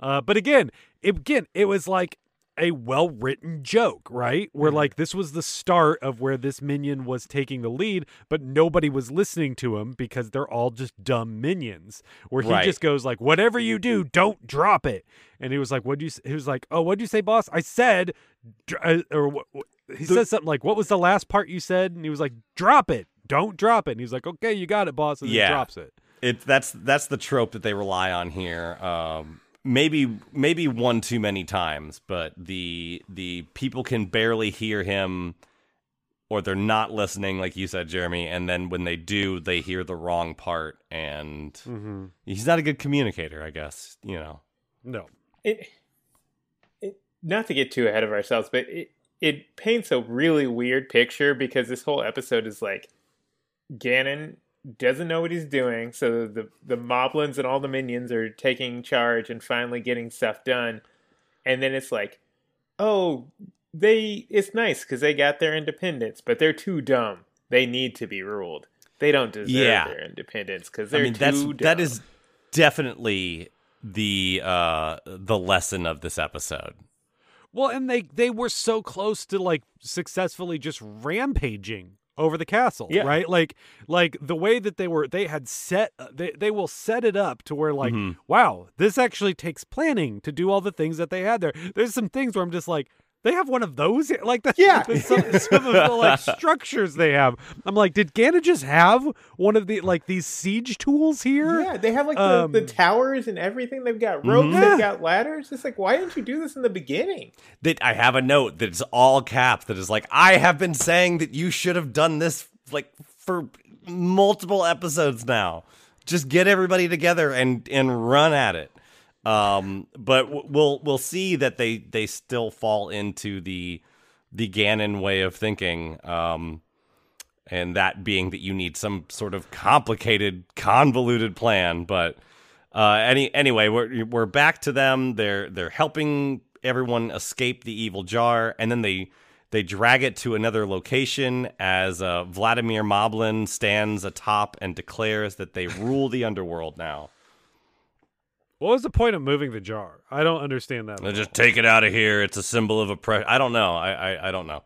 Uh, but again, it, again, it was like a well-written joke, right? Where like this was the start of where this minion was taking the lead, but nobody was listening to him because they're all just dumb minions. Where he Right. just goes like, "Whatever you do, don't drop it." And he was like, "What do you?" s-" He was like, "Oh, what do you say, boss?" I said, uh, or he says something like, "What was the last part you said?" And he was like, "Drop it, don't drop it." And he's like, "Okay, you got it, boss." And Yeah. drops it. it that's that's the trope that they rely on here. Um, maybe maybe one too many times, but the the people can barely hear him, or they're not listening, like you said, Jeremy. And then when they do, they hear the wrong part, and Mm-hmm. he's not a good communicator. I guess you know. No, it, it not to get too ahead of ourselves, but it it paints a really weird picture because this whole episode is like Ganon doesn't know what he's doing, so the the moblins and all the minions are taking charge and finally getting stuff done, and then it's like, oh, they it's nice because they got their independence, but they're too dumb. They need to be ruled. They don't deserve Yeah. their independence because I they're mean, too that's dumb. that is definitely the uh the lesson of this episode. Well, and they they were so close to like successfully just rampaging over the castle, Yeah. right? Like like the way that they were they had set uh, they they will set it up to where like Mhm. wow, this actually takes planning to do all the things that they had there. There's some things where I'm just like they have one of those here? like that Yeah. some, some of the like structures they have i'm like did Ganon just have one of the like these siege tools here Yeah, they have like the, Um, the towers and everything. They've got ropes, Mhm. they've got ladders. It's like, why didn't you do this in the beginning? that I have a note that is all caps that is like I have been saying that you should have done this like for multiple episodes now. Just get everybody together and and run at it. Um, but we'll we'll see that they they still fall into the the Ganon way of thinking. Um, and that being that you need some sort of complicated, convoluted plan. But uh, any anyway, we're we're back to them. They're they're helping everyone escape the evil jar, and then they they drag it to another location as uh, Vladimir Moblin stands atop and declares that they rule the underworld now. What was the point of moving the jar i don't understand that at just take it out of here. It's a symbol of oppression. I don't know. I, I I don't know.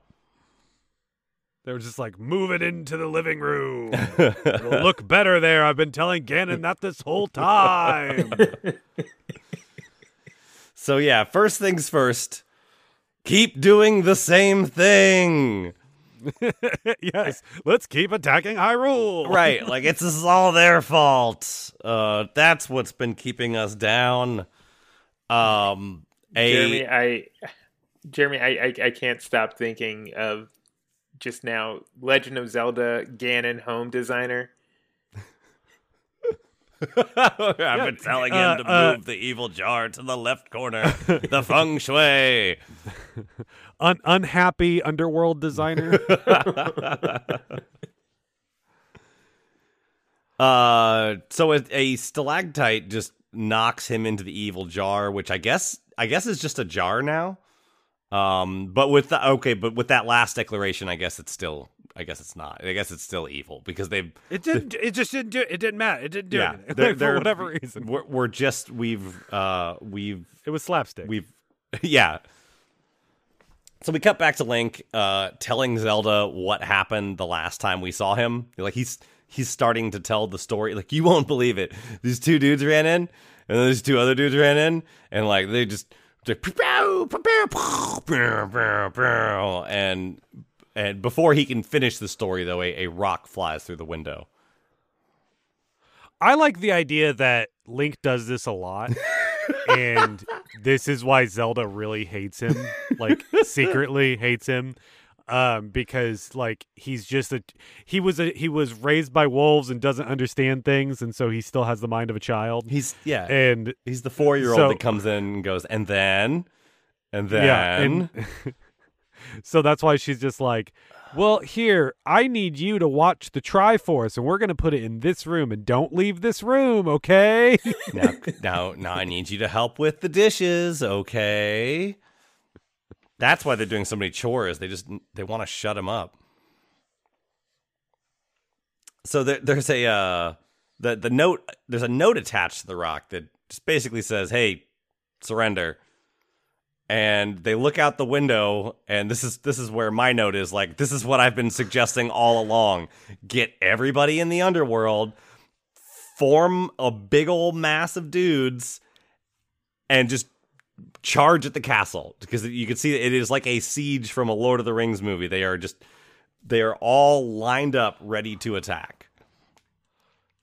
They were just like, move it into the living room. It'll look better there. I've been telling Ganon that this whole time. So yeah, first things first. Keep doing the same thing. yes, let's keep attacking Hyrule. right like it's this is all their fault uh that's what's been keeping us down um a Jeremy, I, Jeremy, I, I, I can't stop thinking of just now Legend of Zelda Ganon home designer. i've been telling him uh, to uh, move the evil jar to the left corner the feng shui Un- unhappy underworld designer. uh so a, a stalactite just knocks him into the evil jar which i guess i guess is just a jar now um but with the okay but with that last declaration i guess it's still i guess it's not i guess it's still evil because they've it didn't. It just didn't do. It didn't matter. It didn't do yeah, anything they're- for they're- whatever reason. We're, we're just we've uh we've It was slapstick. we've yeah. So we cut back to Link uh telling Zelda what happened the last time we saw him. Like he's he's starting to tell the story. Like you won't believe it. These two dudes ran in, and then these two other dudes ran in, and like they just and and before he can finish the story, though, a, a rock flies through the window. I like the idea that Link does this a lot. and this is why Zelda really hates him, like secretly hates him um because like he's just a he was a he was raised by wolves and doesn't understand things and so he still has the mind of a child. He's yeah, and he's the four year old so- that comes in and goes, and then, and then, yeah and so that's why she's just like well here i need you to watch the triforce and we're going to put it in this room and don't leave this room okay now, now, now, I need you to help with the dishes, okay? That's why they're doing so many chores. They just they want to shut him up. So there, there's a uh, the the note. There's a note attached to the rock that just basically says, "Hey, surrender." And they look out the window, and this is this is where my note is. Like, this is what I've been suggesting all along: get everybody in the underworld, form a big old mass of dudes, and just charge at the castle because you can see it is like a siege from a Lord of the Rings movie. They are just they are all lined up ready to attack.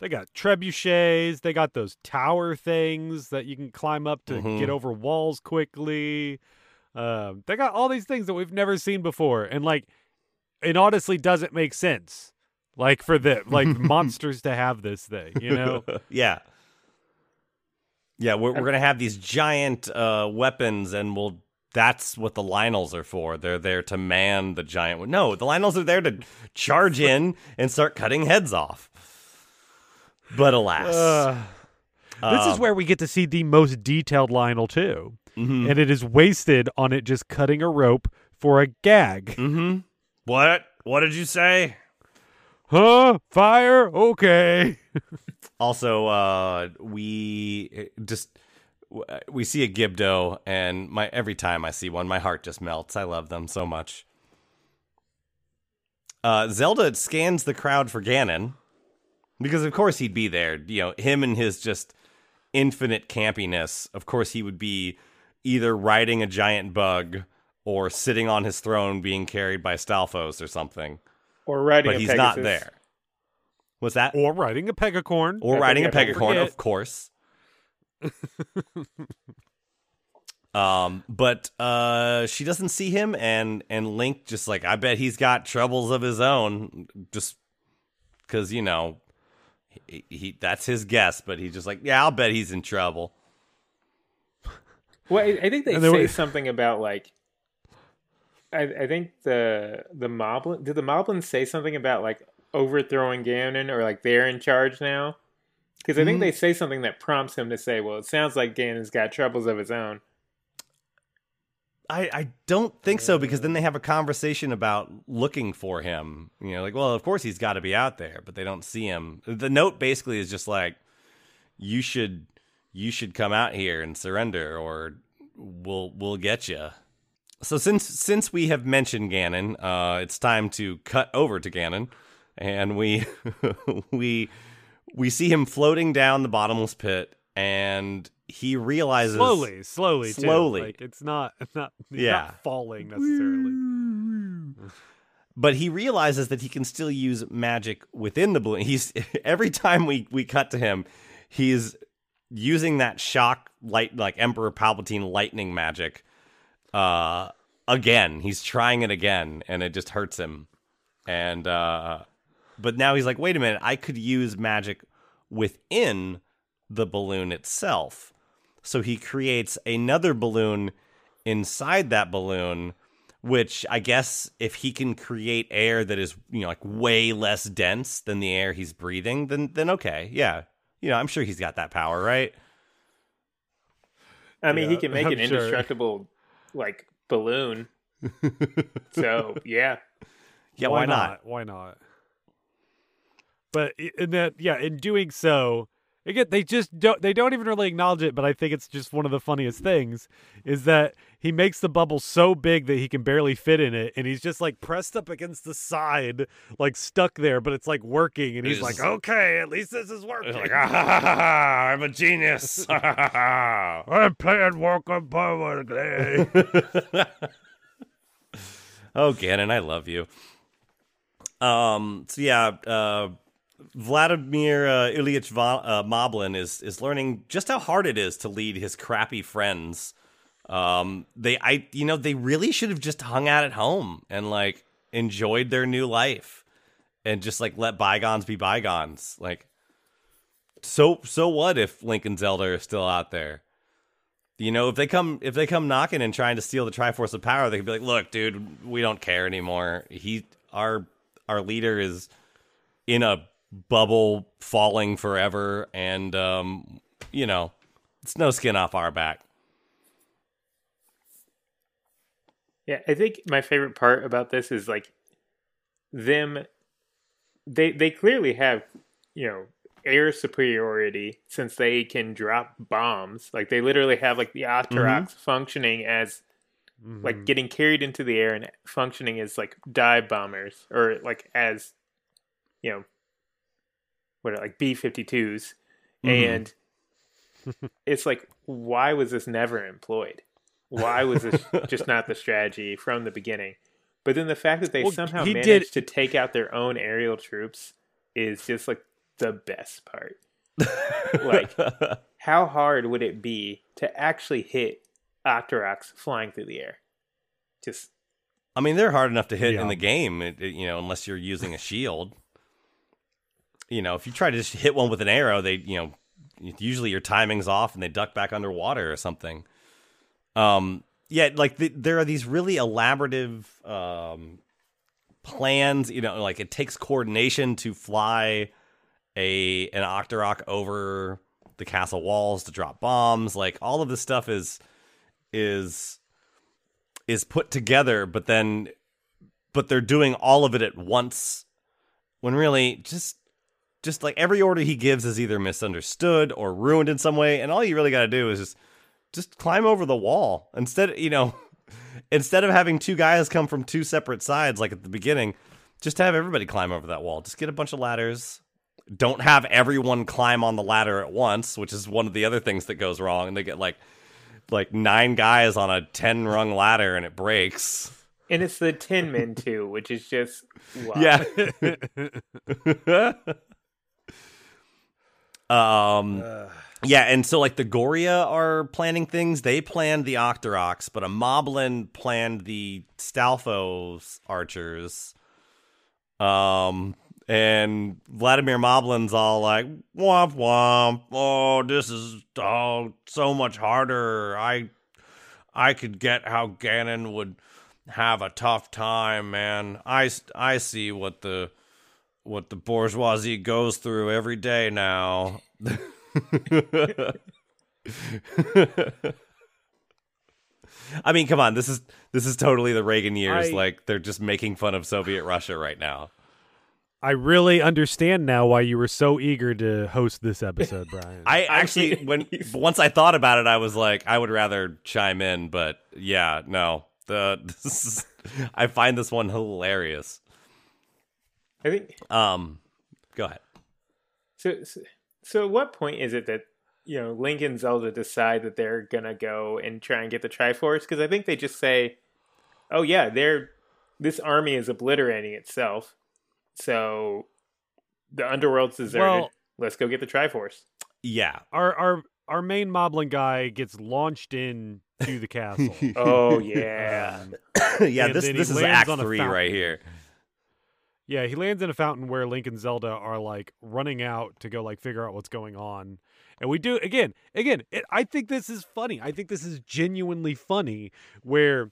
They got trebuchets they got those tower things that you can climb up to Mhm. get over walls quickly um they got all these things that we've never seen before and like it honestly doesn't make sense like for the like monsters to have this thing you know yeah. Yeah, we're, we're gonna have these giant uh, weapons, and we'll. That's what the Lynels are for. They're there to man the giant. No, the Lynels are there to charge in and start cutting heads off. But alas, Uh, this is Um, where we get to see the most detailed Lynel too, mhm. and it is wasted on it just cutting a rope for a gag. Mm-hmm. What? What did you say? Huh? Fire? Okay. Also, uh, we just we see a Gibdo, and my every time I see one, my heart just melts. I love them so much. Uh, Zelda scans the crowd for Ganon because, of course, he'd be there. You know, him and his just infinite campiness. Of course, he would be either riding a giant bug or sitting on his throne, being carried by Stalfos or something. Or riding But a he's Pegasus. not there. What's that? Or riding a pegacorn. or I riding a think I don't pegacorn, of course. um, but uh, she doesn't see him, and and Link just like I bet he's got troubles of his own, just because you know he, he that's his guess. But he's just like, yeah, I'll bet he's in trouble. Well, I, I think they there say was- something about like. I, I think the the Moblin did the Moblin say something about like overthrowing Ganon or like they're in charge now? Because I think Mm. they say something that prompts him to say, "Well, it sounds like Ganon's got troubles of his own." I, I don't think so because then they have a conversation about looking for him. You know, like, well, of course he's got to be out there, but they don't see him. The note basically is just like, you should you should come out here and surrender, or we'll we'll get you. So since since we have mentioned Ganon, uh, it's time to cut over to Ganon, and we we we see him floating down the bottomless pit, and he realizes slowly, slowly, too. Slowly. Like it's not, it's not, Yeah. not falling necessarily. but he realizes that he can still use magic within the balloon. He's every time we we cut to him, he's using that shock light like Emperor Palpatine lightning magic. Uh again, he's trying it again and it just hurts him. And uh but now he's like, "Wait a minute, I could use magic within the balloon itself." So he creates another balloon inside that balloon which I guess if he can create air that is, you know, like way less dense than the air he's breathing, then then okay. Yeah. You know, I'm sure he's got that power, right? I mean, he can make I'm an sure. indestructible like balloon. so yeah, Yeah, why, not? Why not? But in that, yeah, in doing so, again they just don't they don't even really acknowledge it but i think it's just one of the funniest things is that he makes the bubble so big that he can barely fit in it and he's just like pressed up against the side like stuck there but it's like working and he's, He's like just- okay at least this is working like, ah, ha, ha, ha, I'm a genius. i'm playing welcome permanently oh, Ganon, I love you. Um. So yeah, uh, Vladimir uh, Ilyich Va- uh, Moblin is is learning just how hard it is to lead his crappy friends. Um. They, I, you know, they really should have just hung out at home and like enjoyed their new life, and just like let bygones be bygones. Like, so so what if and Zelda are still out there? You know, if they come if they come knocking and trying to steal the Triforce of Power, they could be like, "Look, dude, we don't care anymore. He our our leader is in a bubble falling forever and um, you know, it's no skin off our back." Yeah, I think my favorite part about this is like them they they clearly have, you know, air superiority since they can drop bombs. Like they literally have like the Octoroks functioning as like getting carried into the air and functioning as like dive bombers or like as you know what are like B52s mm-hmm. and it's like why was this never employed? Why was this just not the strategy from the beginning? But then the fact that they Well, somehow he managed did- to take out their own aerial troops is just like the best part. like how hard would it be to actually hit Octoroks flying through the air? Just I mean, they're hard enough to hit Yeah. in the game, you know, unless you're using a shield. You know, if you try to just hit one with an arrow, they, you know, usually your timing's off and they duck back underwater or something. Um, yeah, like the, there are these really elaborative um, plans. You know, like it takes coordination to fly a an Octorok over the castle walls to drop bombs. Like all of this stuff is is is put together, but then but they're doing all of it at once when really just just like every order he gives is either misunderstood or ruined in some way and all you really got to do is just just climb over the wall. Instead you know instead of having two guys come from two separate sides like at the beginning just have everybody climb over that wall. Just get a bunch of ladders. Don't have everyone climb on the ladder at once which is one of the other things that goes wrong and they get like like nine guys on a 10 rung ladder and it breaks. And it's the Tin Men too, which is just wow. yeah um yeah and so like the goriya are planning things. They planned the octoroks but a moblin planned the stalfos archers. Um and vladimir moblin's all like womp womp. Oh this is oh so much harder. I i could get how ganon would have a tough time man. I I see what the what the bourgeoisie goes through every day now. I mean, come on, this is this is totally the Reagan years. I- like they're just making fun of Soviet Russia right now. I really understand now why you were so eager to host this episode, Brian. I actually, when once I thought about it, I was like, I would rather chime in, but yeah, no, the this is, I find this one hilarious. I think Um, go ahead. so, so. So, at what point is it that you know Link and Zelda decide that they're gonna go and try and get the Triforce? Because I think they just say, "Oh yeah, they're this army is obliterating itself, so the underworld's deserted. Well- Let's go get the Triforce." Yeah, our our our main Moblin guy gets launched in to the castle. Oh yeah, Um, yeah. This this is lands Act Three right here. Yeah, he lands in a fountain where Link and Zelda are like running out to go like figure out what's going on. And we do again, again, it, I think this is funny. I think this is genuinely funny where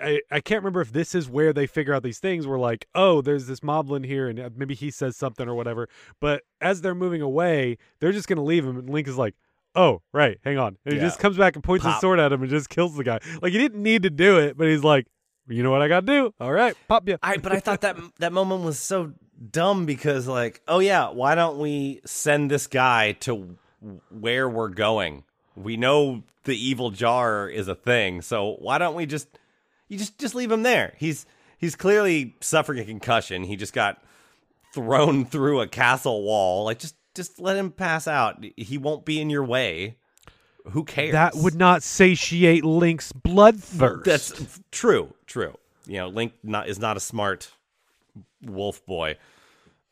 I, I can't remember if this is where they figure out these things. We're like, oh, there's this moblin here, and uh, maybe he says something or whatever. But as they're moving away, they're just gonna leave him, and Link is like, oh, right, hang on, and he just comes back and points his sword at him and just kills the guy. Like he didn't need to do it, but he's like, you know what I gotta do? All right, pop you. I but I thought that that moment was so dumb because like, oh yeah, why don't we send this guy to where we're going. We know the evil jar is a thing, so why don't we just you just just leave him there? He's he's clearly suffering a concussion. He just got thrown through a castle wall. Like just just let him pass out. He won't be in your way. Who cares? That would not satiate Link's bloodthirst. That's true. True. You know, Link not is not a smart wolf boy.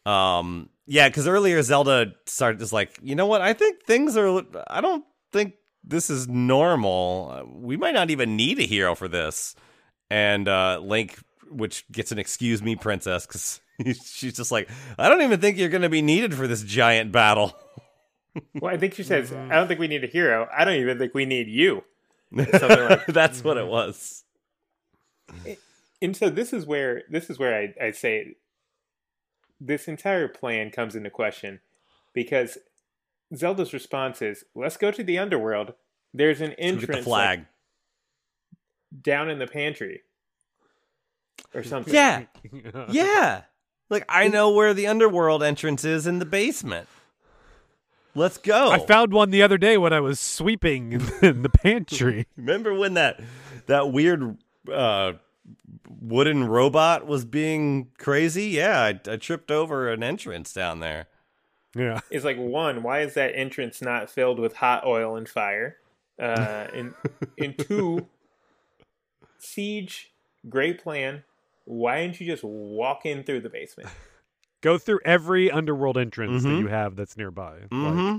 Um, yeah, because earlier Zelda started just like, you know what? I think things are. I don't think this is normal. We might not even need a hero for this. And uh, Link, which gets an excuse me, princess, because she's just like, I don't even think you're going to be needed for this giant battle. Well, I think she says, mm. "I don't think we need a hero. I don't even think we need you." Like. That's what it mm. was. And so this is where this is where I, I say this entire plan comes into question because Zelda's response is, "Let's go to the underworld. There's an entrance at the like, flag. down in the pantry or something." Yeah. Yeah. Like I know where the underworld entrance is in the basement. Let's go. I found one the other day when I was sweeping in, in the pantry. Remember when that that weird uh wooden robot was being crazy? Yeah, I, I tripped over an entrance down there. Yeah. It's like one, why is that entrance not filled with hot oil and fire? Uh, and and two, siege, great plan. Why didn't you just walk in through the basement? Go through every underworld entrance that Mhm. you have that's nearby. Mm-hmm.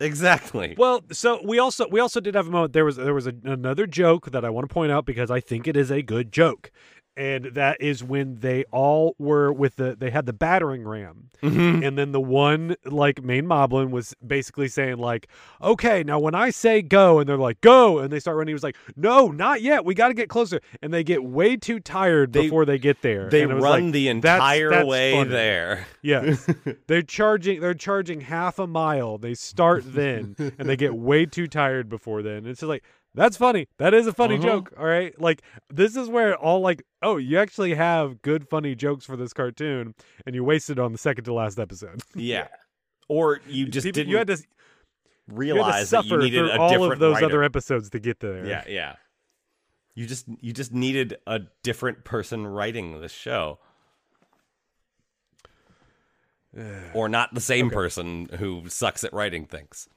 Exactly. Well, so we also we also did have a moment. There was there was a, another joke that I want to point out because I think it is a good joke, and that is when they all were with the they had the battering ram, Mhm. and then the one like main moblin was basically saying like, okay, now when I say go, and they're like go, and they start running, he was like, no, not yet, we got to get closer, and they get way too tired They- before they get there. They and run like, the entire that's way funny. there. Yes. they're charging they're charging half a mile. They start then and they get way too tired before then. It's just like that's funny. That is a funny Uh-huh. joke. All right. Like this is where all like, oh, you actually have good funny jokes for this cartoon and you wasted on the second to last episode. Yeah. Or you just People- didn't you had to you had to realize that you suffer needed through a all different of those writer. other episodes to get there. Yeah, yeah. You just you just needed a different person writing this show. or not the same person who sucks at writing things.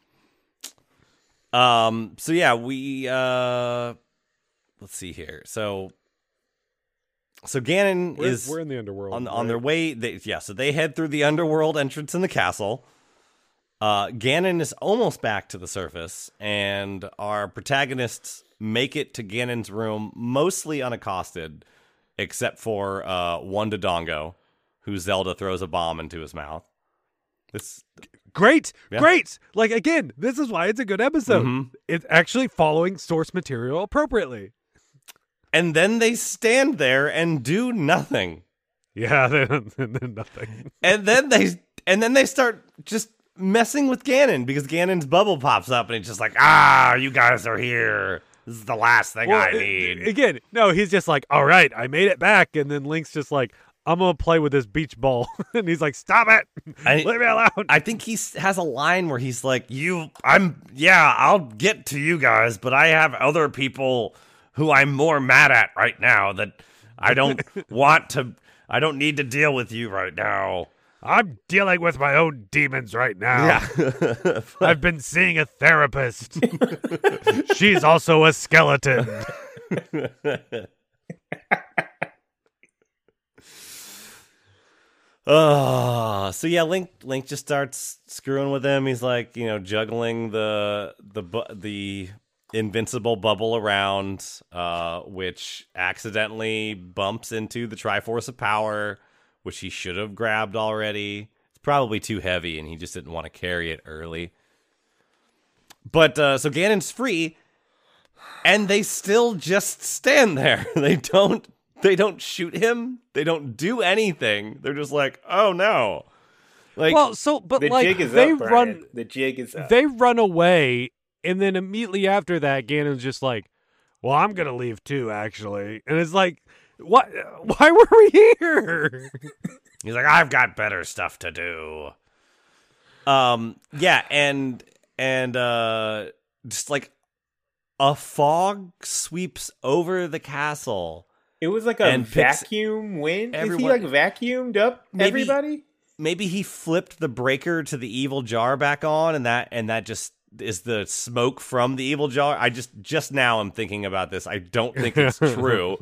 Um so yeah, we uh let's see here. So so Ganon We're, is we're in the underworld. on on their way. They, yeah, so they head through the underworld entrance in the castle. Uh, Ganon is almost back to the surface, and our protagonists make it to Ganon's room mostly unaccosted, except for uh, one Dodongo, who Zelda throws a bomb into his mouth. This Great, Yeah. great. Like again, this is why it's a good episode. Mhm. It's actually following source material appropriately. and then they stand there and do nothing. Yeah, then, then nothing. and then they and then they start just messing with Ganon because Ganon's bubble pops up and he's just like, ah, you guys are here. This is the last thing I need. Again, no, he's just like, all right, I made it back, and then Link's just like, I'm gonna play with this beach ball, and he's like, stop it, I- leave me alone. I think he has a line where he's like, "You, I'm, yeah, I'll get to you guys, but I have other people who I'm more mad at right now that I don't want to. I don't need to deal with you right now." I'm dealing with my own demons right now. Yeah, I've been seeing a therapist. She's also a skeleton. Oh, so yeah, Link Link just starts screwing with him. He's like, you know, juggling the the the invincible bubble around, uh, which accidentally bumps into the Triforce of Power, which he should have grabbed already. It's probably too heavy, and he just didn't want to carry it early. But uh, so Ganon's free, and they still just stand there. they don't they don't shoot him. They don't do anything. They're just like, oh no. Like well, so but The like jig is they up, Brian. run, The jig is up. they run away, and then immediately after that, Ganon's just like, "Well, I'm gonna leave too, actually," and it's like, "What? Why were we here?" he's like, I've got better stuff to do. Um yeah, and and uh just like a fog sweeps over the castle. It was like a And picks vacuum wind. Is he like vacuumed up Maybe- everybody? Maybe he flipped the breaker to the evil jar back on and that and that just is the smoke from the evil jar. I just just now I'm thinking about this. I don't think it's true.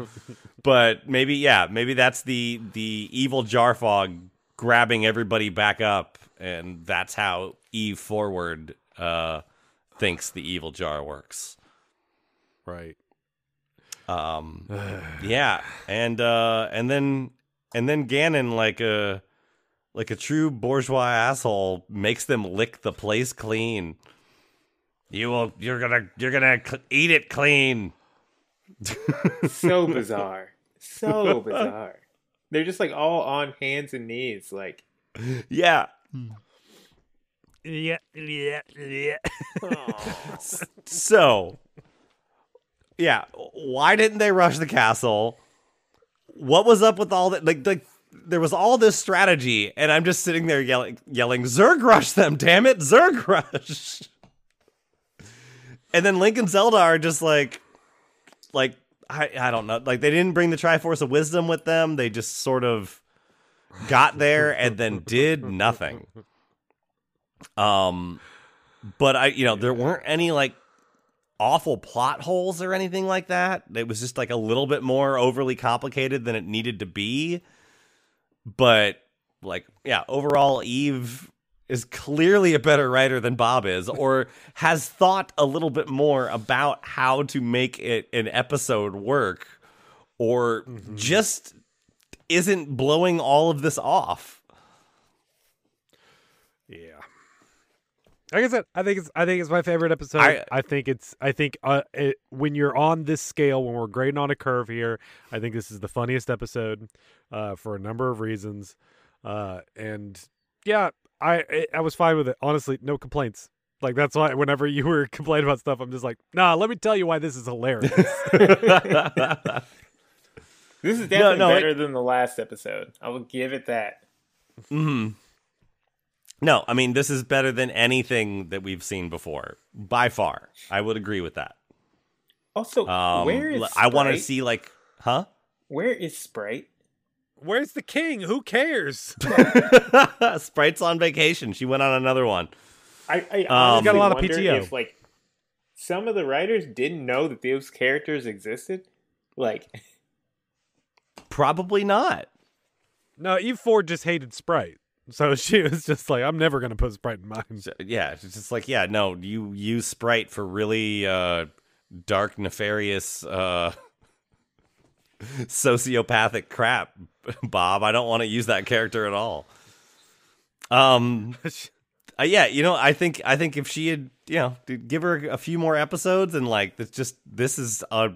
but maybe yeah, maybe that's the the evil jar fog grabbing everybody back up and that's how Eve Forward uh thinks the evil jar works. Right. Um, yeah, and uh, and then and then Ganon, like a like a true bourgeois asshole, makes them lick the place clean. You will. You're gonna. You're gonna cl- eat it clean. So bizarre. So bizarre. They're just like all on hands and knees, like Yeah. Yeah, yeah, yeah. So, yeah. Why didn't they rush the castle? What was up with all that? Like, like there was all this strategy, and I'm just sitting there yelling, yelling, "Zerg rush them! Damn it, Zerg rush!" and then Link and Zelda are just like, like I, I don't know, like they didn't bring the Triforce of Wisdom with them. They just sort of got there and then did nothing. Um, but I, you know, there weren't any like awful plot holes or anything like that. It was just like a little bit more overly complicated than it needed to be. But like, yeah, overall, Eve is clearly a better writer than Bob is, or has thought a little bit more about how to make it an episode work, or mm-hmm. just isn't blowing all of this off. Like I said, I think it's I think it's my favorite episode. I- I, think it's I think uh, it, when you're on this scale, when we're grading on a curve here, I think this is the funniest episode uh, for a number of reasons. Uh, and yeah, I I- I was fine with it. Honestly, no complaints. Like that's why whenever you were complaining about stuff, I'm just like, nah. Let me tell you why this is hilarious. this is definitely no, it- better than the last episode. I will give it that. hmm No, I mean this is better than anything that we've seen before by far. I would agree with that. Also, Um, where is l- I want to see like, huh? Where is Sprite? Where's the king? Who cares? Sprite's on vacation. She went on another one. I, I Um, honestly Got a lot of wonder PTO. if like some of the writers didn't know that those characters existed. Like, Probably not. no, Eve Ford just hated Sprite, so she was just like, I'm never gonna put Sprite in mine. Yeah, it's just like, yeah, no, you use Sprite for really uh, dark, nefarious, uh, sociopathic crap, Bob. I don't want to use that character at all. Um, uh, yeah, you know, I think I think if she had, you know, give her a few more episodes and like this, just this is a,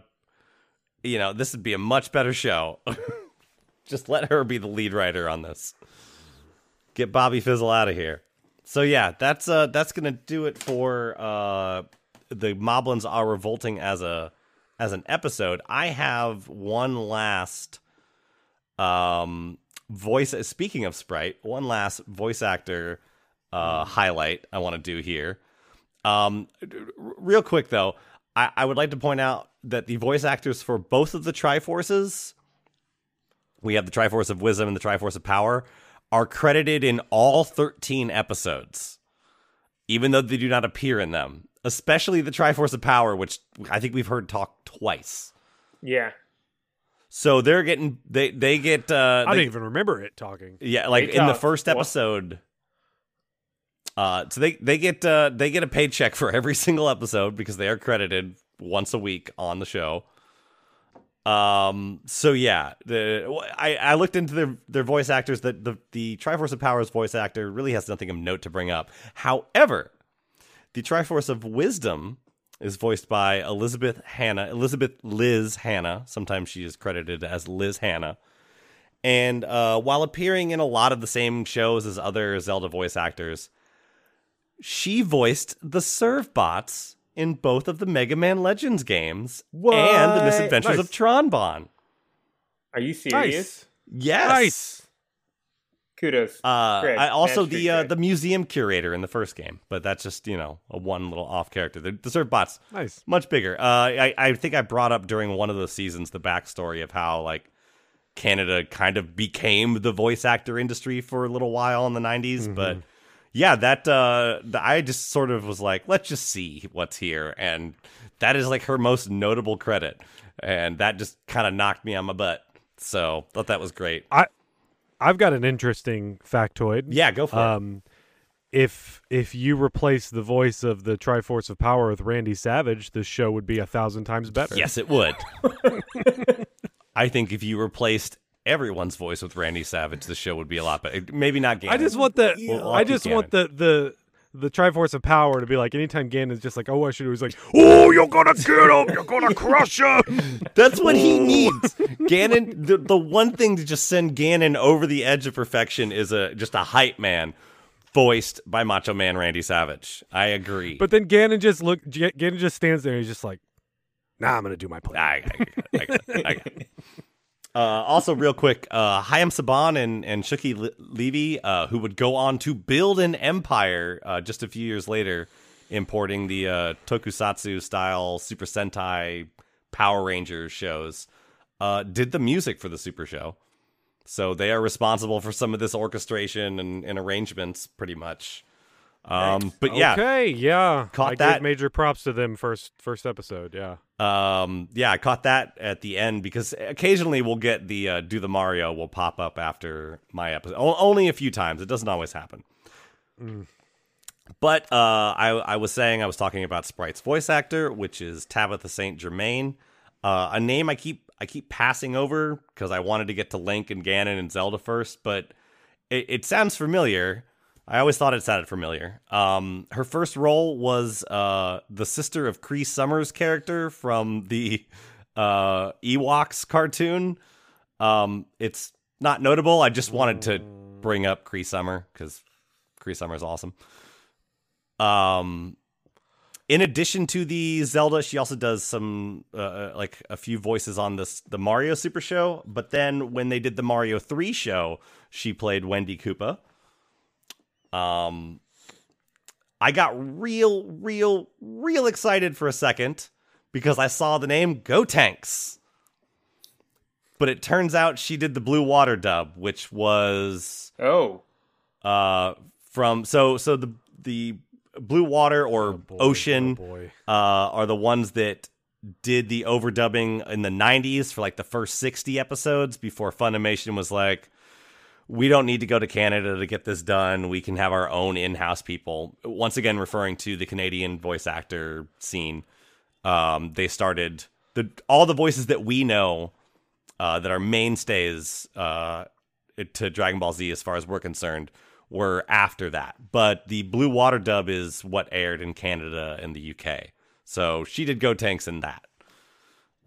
you know, this would be a much better show. just let her be the lead writer on this. Get Bobby Fizzle out of here. So yeah, that's uh that's gonna do it for uh the Moblins are revolting as a as an episode. I have one last um voice speaking of Sprite, one last voice actor uh highlight I want to do here. Um real quick though, I, I would like to point out that the voice actors for both of the Triforces we have the Triforce of Wisdom and the Triforce of Power, are credited in all 13 episodes, even though they do not appear in them. Especially the Triforce of Power, which I think we've heard talk twice. yeah, So they're getting they they get uh I they- don't even remember it talking. yeah like They in the first twi- episode. Uh, so they they get uh they get a paycheck for every single episode because they are credited once a week on the show. Um. So yeah, the I, I looked into their their voice actors. That the the Triforce of Powers voice actor really has nothing of note to bring up. However, the Triforce of Wisdom is voiced by Elizabeth Hannah, Elizabeth Liz Hannah. Sometimes she is credited as Liz Hannah. And uh, while appearing in a lot of the same shows as other Zelda voice actors, she voiced the Servbots in both of the Mega Man Legends games and the Misadventures Nice. of Tron Bonne. are you serious? Yes. Nice. Kudos. Uh, Greg, I also Magic the uh, the museum curator in the first game, but that's just you know a one little off character. The, the bots, Nice. much bigger. Uh, I I think I brought up during one of the seasons the backstory of how like Canada kind of became the voice actor industry for a little while in the 90s, but yeah, that uh, the, I just sort of was like, let's just see what's here, and that is like her most notable credit, and that just kind of knocked me on my butt. So thought that was great. I I've got an interesting factoid. Yeah, go for it. Um, if if you replace the voice of the Triforce of Power with Randy Savage, the show would be a thousand times better. Yes, it would. I think if you replaced everyone's voice with Randy Savage, the show would be a lot better. Maybe not Ganon. I just want the We'll- we'll I keep just want the the the Triforce of Power to be like anytime Ganon's just like, oh, I should do. He's like, oh, you're gonna get him, you're gonna crush him. That's what he needs. Ganon. The, the one thing to just send Ganon over the edge of perfection is a just a hype man, voiced by Macho Man Randy Savage. I agree. But then Ganon just look, G- Ganon just stands there and he's just like, nah, I'm gonna do my plan. I, I, I, I, I, Uh, also, real quick, uh, Haim Saban and, and Shuki Le- Levy, uh, who would go on to build an empire uh, just a few years later, importing the uh, tokusatsu style Super Sentai Power Rangers shows, uh, did the music for the Super Show. So they are responsible for some of this orchestration and, and arrangements, pretty much. Um, but yeah, Okay, yeah. Caught I that. gave major props to them first first episode. Yeah. Um, yeah, I caught that at the end because occasionally we'll get the uh, do the Mario will pop up after my episode. O- only a few times. It doesn't always happen. But uh, I I was saying I was talking about Sprite's voice actor, which is Tabitha Saint Germain, uh, a name I keep I keep passing over because I wanted to get to Link and Ganon and Zelda first, but it, it sounds familiar. I always thought it sounded familiar. Um, her first role was uh, the sister of Cree Summers' character from the uh, Ewoks cartoon. Um, it's not notable. I just wanted to bring up Cree Summer because Cree Summer is awesome. Um, in addition to the Zelda, she also does some uh, like a few voices on this the Mario Super Show. But then when they did the Mario Three show, she played Wendy Koopa. Um, I got real, real, real excited for a second because I saw the name Gotenks. But it turns out she did the Blue Water dub, which was Oh, uh from so so the the Blue Water or boy, Ocean oh boy. uh are the ones that did the overdubbing in the 90s for like the first 60 episodes before Funimation was like we don't need to go to Canada to get this done. We can have our own in-house people. Once again referring to the Canadian voice actor scene. Um they started the all the voices that we know uh, that are mainstays uh, to Dragon Ball Z as far as we're concerned were after that. But the Blue Water dub is what aired in Canada and the UK. So she did Gotenks in that.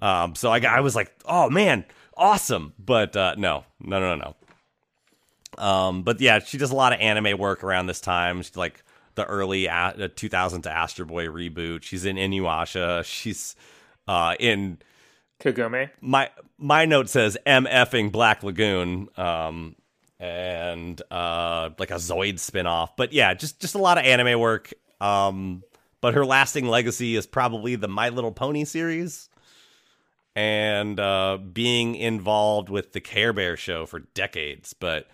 Um, so I, I was like, oh man, awesome. But uh, no, no, no, no. Um, but yeah, she does a lot of anime work around this time. She's like the early a- uh, 2000 to Astro Boy reboot. She's in Inuyasha. She's uh, in Kagome. my my note says MFing Black Lagoon, um, and uh, like a Zoid spinoff. But yeah, just just a lot of anime work. Um, but her lasting legacy is probably the My Little Pony series, and uh, being involved with the Care Bear show for decades. But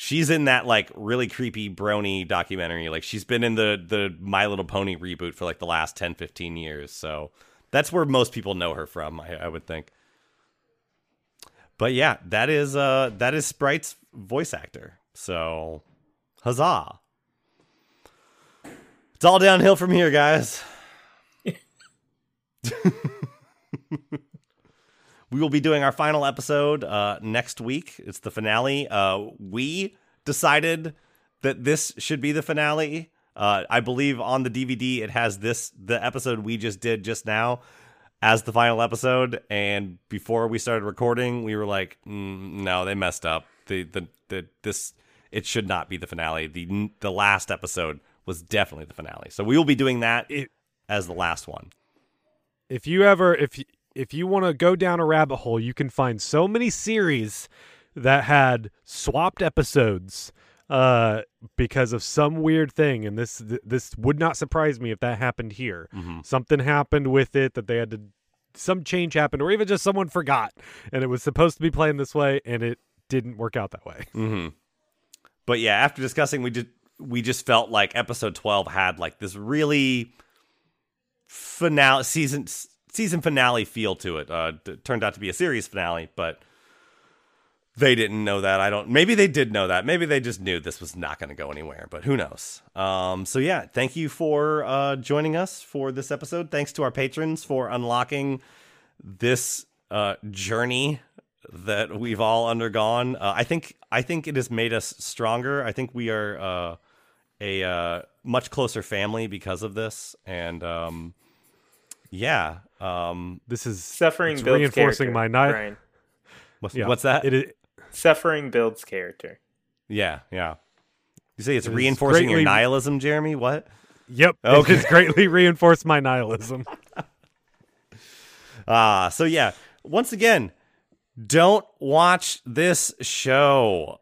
she's in that like really creepy brony documentary. Like she's been in the the My Little Pony reboot for like the last 10, 15 years. So that's where most people know her from, I, I would think. But yeah, that is uh that is Sprite's voice actor. So huzzah. It's all downhill from here, guys. we will be doing our final episode uh, next week. It's the finale. Uh, we decided that this should be the finale. Uh, I believe on the DVD it has this the episode we just did just now as the final episode. And before we started recording, we were like, mm, no, they messed up. The the the this it should not be the finale. The the last episode was definitely the finale. So we will be doing that It- as the last one. if you ever if if you want to go down a rabbit hole, you can find so many series that had swapped episodes uh, because of some weird thing, and this th- this would not surprise me if that happened here. Something happened with it that they had to, some change happened, or even just someone forgot, and it was supposed to be playing this way, and it didn't work out that way. Mm-hmm. But yeah, after discussing, we just we just felt like episode twelve had like this really finale season season finale feel to it. Uh, t- turned out to be a series finale, but they didn't know that. I don't. Maybe they did know that. Maybe they just knew this was not going to go anywhere. But who knows? Um. So yeah, thank you for uh joining us for this episode. Thanks to our patrons for unlocking this uh journey that we've all undergone. Uh, I think I think it has made us stronger. I think we are uh, a uh, much closer family because of this, and um, yeah, um, This is Suffering it's builds reinforcing character, my ni- Brian. what's, Yeah, what's that? It is, Suffering builds character. yeah, yeah. You say it's It is reinforcing your nihilism, Jeremy? What? Yep. Okay. It has greatly reinforced my nihilism. Ah, so yeah. Once again, don't watch this show.